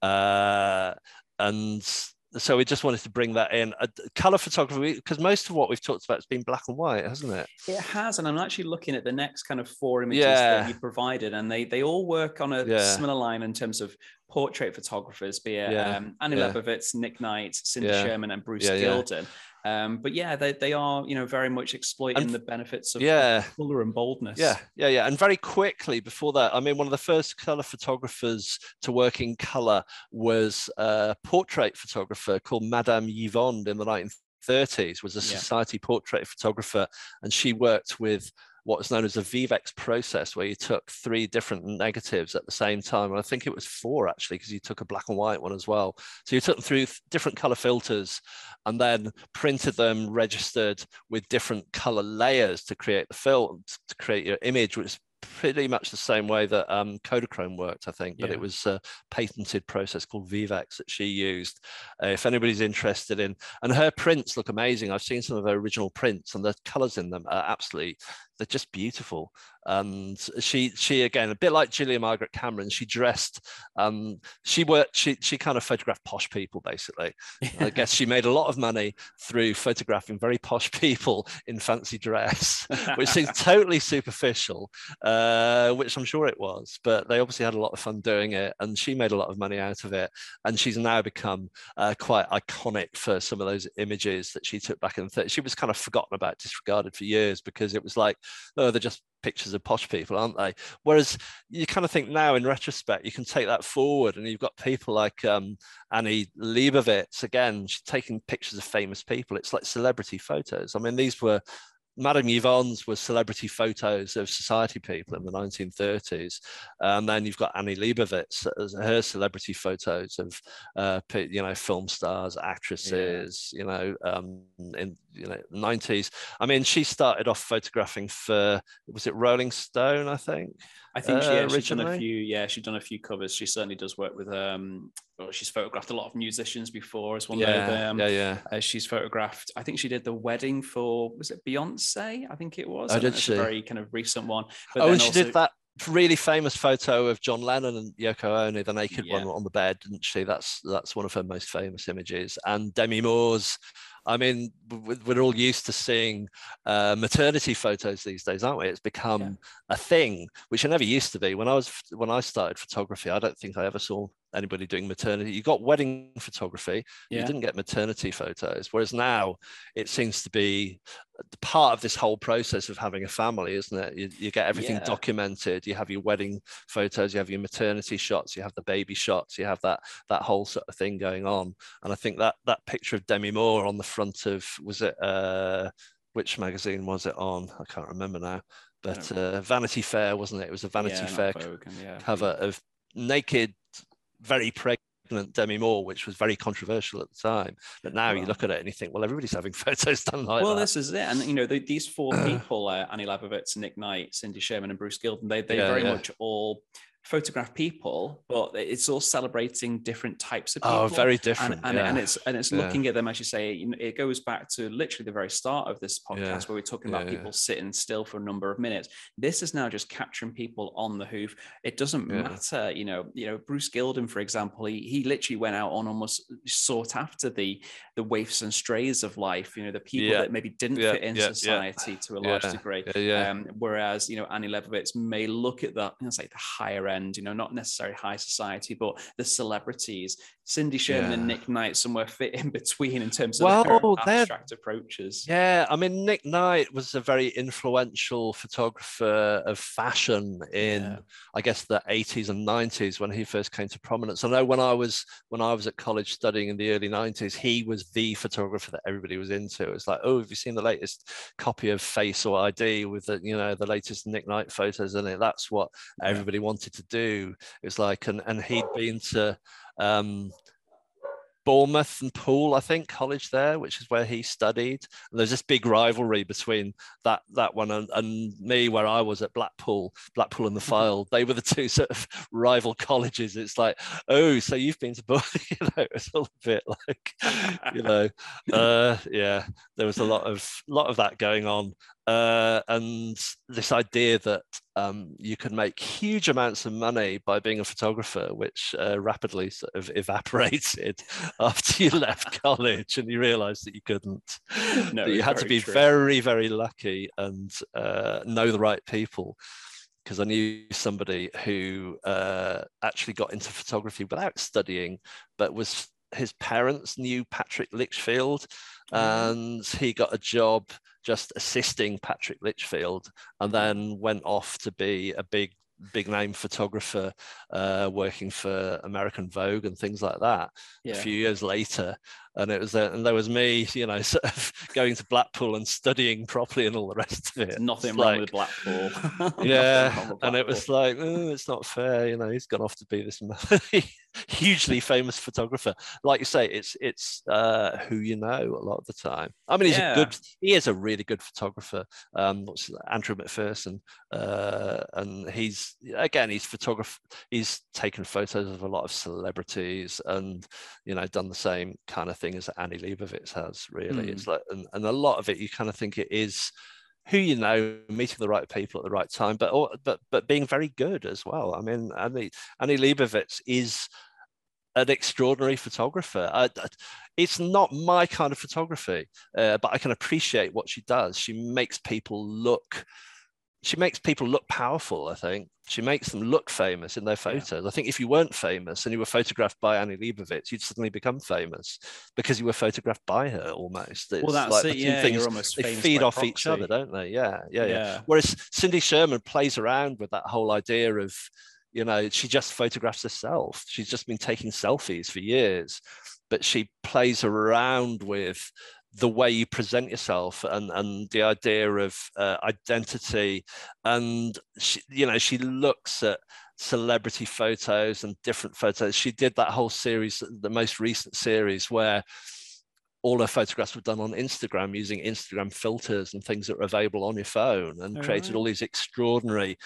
uh, and so we just wanted to bring that in. Uh, color photography, because most of what we've talked about has been black and white, hasn't it? It has, and I'm actually looking at the next kind of four images yeah. that you provided, and they they all work on a yeah. similar line in terms of portrait photographers, be it yeah. um, Annie. Leibovitz, Nick Knight, Cindy Sherman, and Bruce Gilden. Um, but yeah, they, they are, you know, very much exploiting and, the benefits of yeah. color and boldness. Yeah, yeah, yeah. And very quickly before that, I mean, one of the first color photographers to work in color was a portrait photographer called Madame Yevonde in the 1930s, was a society yeah. portrait photographer. And she worked with what was known as a Vivex process, where you took three different negatives at the same time. And I think it was four actually, because you took a black and white one as well. So you took them through different color filters and then printed them, registered with different color layers to create the film, to create your image, which is pretty much the same way that um, Kodachrome worked, I think, but yeah. it was a patented process called Vivex that she used. Uh, if anybody's interested in, and her prints look amazing. I've seen some of her original prints, and the colors in them are absolutely they're just beautiful. And she she again a bit like Julia Margaret Cameron. She dressed. Um, she worked. She she kind of photographed posh people basically. I guess she made a lot of money through photographing very posh people in fancy dress, which seems totally superficial, uh, which I'm sure it was. But they obviously had a lot of fun doing it, and she made a lot of money out of it. And she's now become uh, quite iconic for some of those images that she took back in the 30s. She was kind of forgotten about, disregarded for years because it was like oh, they're just pictures of posh people, aren't they? Whereas you kind of think now, in retrospect, you can take that forward, and you've got people like um, Annie Leibovitz again, she's taking pictures of famous people. It's like celebrity photos. I mean, these were Madame Yevonde's was celebrity photos of society people in the 1930s. And then you've got Annie Leibovitz her celebrity photos of, uh, you know, film stars, actresses, yeah. you know, um, in, you know, 90s. I mean, she started off photographing for, was it Rolling Stone, I think? I think she, uh, she's done a few. Yeah, she's done a few covers. She certainly does work with. Um, well, she's photographed a lot of musicians before as one yeah, of them. Yeah, yeah. Uh, she's photographed. I think she did the wedding for was it Beyonce? I think it was. I did she? A very kind of recent one. But oh, and she also, did that really famous photo of John Lennon and Yoko Ono, the naked yeah. one on the bed, didn't she? That's that's one of her most famous images. And Demi Moore's I mean, we're all used to seeing uh, maternity photos these days, aren't we? It's become yeah. a thing, which it never used to be. When I was when I started photography, I don't think I ever saw anybody doing maternity. You got wedding photography, yeah. you didn't get maternity photos. Whereas now, it seems to be part of this whole process of having a family, isn't it? You, you get everything yeah. documented. You have your wedding photos, you have your maternity shots, you have the baby shots, you have that that whole sort of thing going on. And I think that that picture of Demi Moore on the front of was it uh, which magazine was it on? I can't remember now. But uh, Vanity Fair, wasn't it? It was a Vanity yeah, Fair Vogue, yeah. cover of naked, very pregnant Demi Moore, which was very controversial at the time. But now well, you look at it and you think, well, everybody's having photos done like that. well, that. this is it. And, you know, the, these four people, uh, Annie Leibovitz, Nick Knight, Cindy Sherman, and Bruce Gilden, they, they yeah, very yeah. much all photograph people, but it's all celebrating different types of oh, people. Oh, very different. And, and, yeah. and it's and it's yeah. looking at them as you say. You know, it goes back to literally the very start of this podcast yeah. where we're talking about people sitting still for a number of minutes. This is now just capturing people on the hoof. It doesn't matter, you know. You know, Bruce Gilden, for example, he he literally went out on almost sought after the the waifs and strays of life. You know, the people that maybe didn't fit in society to a large degree. Um, whereas you know, Annie Leibovitz may look at that, know, say the higher end. You know, not necessarily high society, but the celebrities, Cindy Sherman yeah. and Nick Knight, somewhere fit in between in terms of well, abstract approaches. Yeah, I mean, Nick Knight was a very influential photographer of fashion in, yeah. I guess, the 80s and 90s when he first came to prominence. I know when I was when I was at college studying in the early 90s, he was the photographer that everybody was into. It's like, oh, have you seen the latest copy of Face or ID with the you know the latest Nick Knight photos in it? That's what everybody wanted to do. It was like, and and he'd been to um, Bournemouth and Poole, I think, college there, which is where he studied. And there's this big rivalry between that that one and, and me, where I was at Blackpool, Blackpool and the mm-hmm. Fylde. They were the two sort of rival colleges. It's like, oh, so you've been to Bournemouth? you know, it's all a bit like, you know, uh, yeah. There was a lot of lot of that going on, uh, and this idea that um, you could make huge amounts of money by being a photographer, which uh, rapidly sort of evaporated after you left college and you realized that you couldn't. No, that you had to be true. very, very lucky and uh, know the right people. Because I knew somebody who uh, actually got into photography without studying, but was his parents knew Patrick Lichfield, mm. And he got a job just assisting Patrick Lichfield, and then went off to be a big big name photographer uh, working for American Vogue and things like that. Yeah. A few years later, and it was there, and there was me, you know, sort of going to Blackpool and studying properly and all the rest of it. Nothing it's wrong like, with Blackpool. yeah, with Blackpool. and it was like, oh, it's not fair, you know. He's gone off to be this hugely famous photographer. Like you say, it's it's uh, who you know a lot of the time. I mean, he's yeah. a good, he is a really good photographer. Um, what's Andrew McPherson, uh, and he's again, he's photographer. He's taken photos of a lot of celebrities, and you know, done the same kind of thing as Annie Leibovitz has. Really, mm. it's like, and, and a lot of it, you kind of think it is who you know, meeting the right people at the right time, but but but being very good as well. I mean, Annie Annie Leibovitz is an extraordinary photographer. I, it's not my kind of photography, uh, but I can appreciate what she does. She makes people look. She makes people look powerful. I think she makes them look famous in their photos. Yeah. I think if you weren't famous and you were photographed by Annie Leibovitz, you'd suddenly become famous because you were photographed by her almost. It's well, that's like it. Yeah, things, you're almost they feed off proxy. each other, don't they? Yeah, yeah, yeah, yeah. Whereas Cindy Sherman plays around with that whole idea of you know she just photographs herself she's just been taking selfies for years but she plays around with the way you present yourself and and the idea of uh, identity and she, you know she looks at celebrity photos and different photos she did that whole series the most recent series where all her photographs were done on Instagram using Instagram filters and things that are available on your phone and created right. all these extraordinary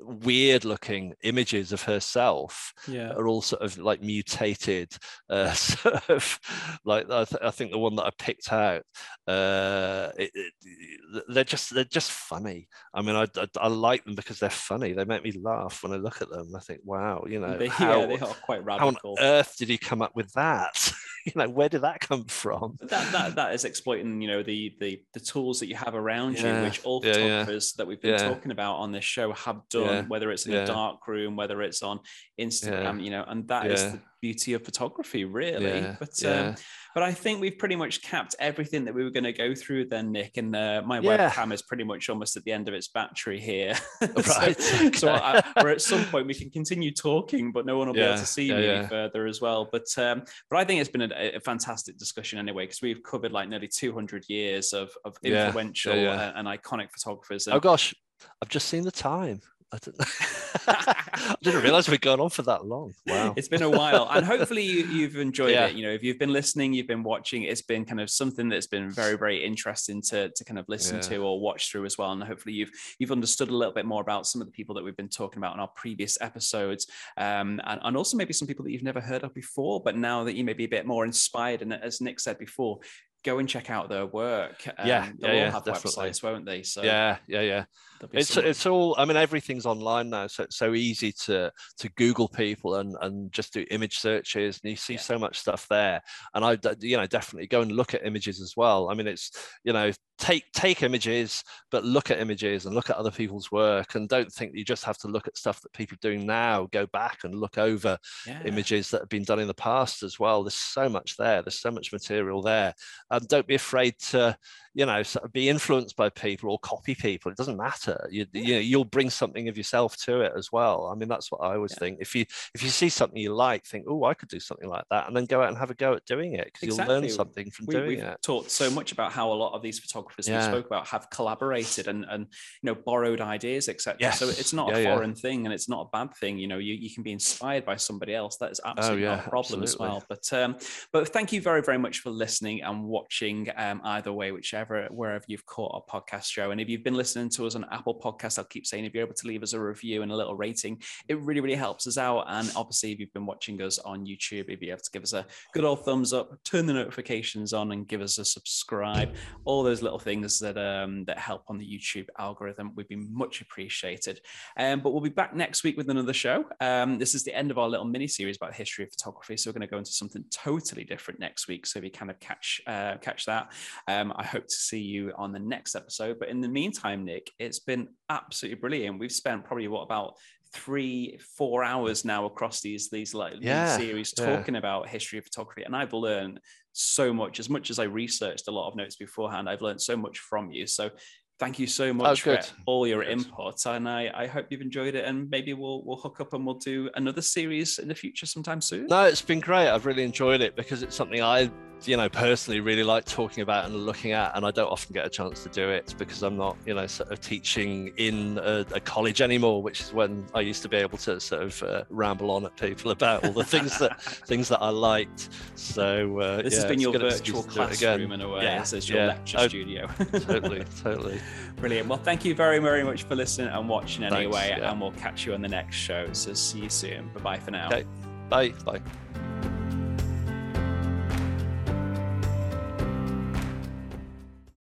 weird looking images of herself yeah. are all sort of like mutated uh, sort of like I, th- I, think the one that i picked out uh, it, it, they're just they're just funny. I mean I, I, I, like them because they're funny. They make me laugh when i look at them. I think wow you know they, how, yeah, they are quite radical how on earth did he come up with that? You know where did that come from? That, that that is exploiting you know the the the tools that you have around yeah. you which all photographers that we've been talking about on this show have done yeah. whether it's in yeah. a dark room, whether it's on Instagram, yeah. you know, and that is the beauty of photography, really. But um, but I think we've pretty much capped everything that we were going to go through then, Nick. And uh, my webcam is pretty much almost at the end of its battery here. Right. so, okay. so I, or at some point we can continue talking, but no one will be able to see me any further as well. But um, but I think it's been a, a fantastic discussion anyway because we've covered like nearly 200 years of of influential and, and iconic photographers. And, oh gosh, I've just seen the time. I didn't, I didn't realize we'd gone on for that long. Wow. It's been a while. And hopefully you, have enjoyed yeah. it. You know, if you've been listening, you've been watching, it's been kind of something that's been very, very interesting to, to kind of listen yeah. to or watch through as well. And hopefully you've you've understood a little bit more about some of the people that we've been talking about in our previous episodes. Um, and, and also maybe some people that you've never heard of before, but now that you may be a bit more inspired. And as Nick said before, go and check out their work. Um, yeah, they'll yeah, all have definitely. websites, won't they? So yeah, yeah, yeah. It's some... it's all. I mean, everything's online now, so it's so easy to to Google people and and just do image searches, and you see yeah. so much stuff there. And I, you know, definitely go and look at images as well. I mean, it's you know, take take images, but look at images and look at other people's work, and don't think you just have to look at stuff that people are doing now. Go back and look over yeah. images that have been done in the past as well. There's so much there. There's so much material there, and don't be afraid to you know be influenced by people or copy people it doesn't matter you, you know you'll bring something of yourself to it as well i mean that's what i always yeah. think if you if you see something you like think oh i could do something like that and then go out and have a go at doing it because exactly. you'll learn something from we, doing we've it talked so much about how a lot of these photographers yeah. we spoke about have collaborated and and you know borrowed ideas etc yes. so it's not yeah, a foreign thing and it's not a bad thing you know you, you can be inspired by somebody else that is oh, absolutely oh, not a problem absolutely. as well but um but thank you very very much for listening and watching um either way whichever wherever you've caught our podcast show. And if you've been listening to us on Apple Podcasts, I'll keep saying if you're able to leave us a review and a little rating, it really, really helps us out. And obviously, if you've been watching us on YouTube, if you have to give us a good old thumbs up, turn the notifications on, and give us a subscribe. All those little things that um, that help on the YouTube algorithm would be much appreciated. Um, but we'll be back next week with another show. Um, this is the end of our little mini series about the history of photography. So we're going to go into something totally different next week. So if you kind of catch uh, catch that, um, I hope to see you on the next episode. But in the meantime, Nick, it's been absolutely brilliant. We've spent probably what about three, four hours now across these these like yeah, series talking yeah. about history of photography, and I've learned so much. As much as I researched a lot of notes beforehand, I've learned so much from you. So thank you so much for all your input and I, I hope you've enjoyed it and maybe we'll we'll hook up and we'll do another series in the future sometime soon. No it's been great. I've really enjoyed it because it's something i you know personally really like talking about and looking at and i don't often get a chance to do it because i'm not you know sort of teaching in a, a college anymore which is when i used to be able to sort of uh, ramble on at people about all the things that things that i liked. So uh, this yeah, has been your virtual classroom in a way yeah, this is your yeah. lecture oh, studio. totally totally brilliant. Well thank you very very much for listening and watching anyway Thanks, yeah. and we'll catch you on the next show. So see you soon. Bye bye for now. Okay. bye. Bye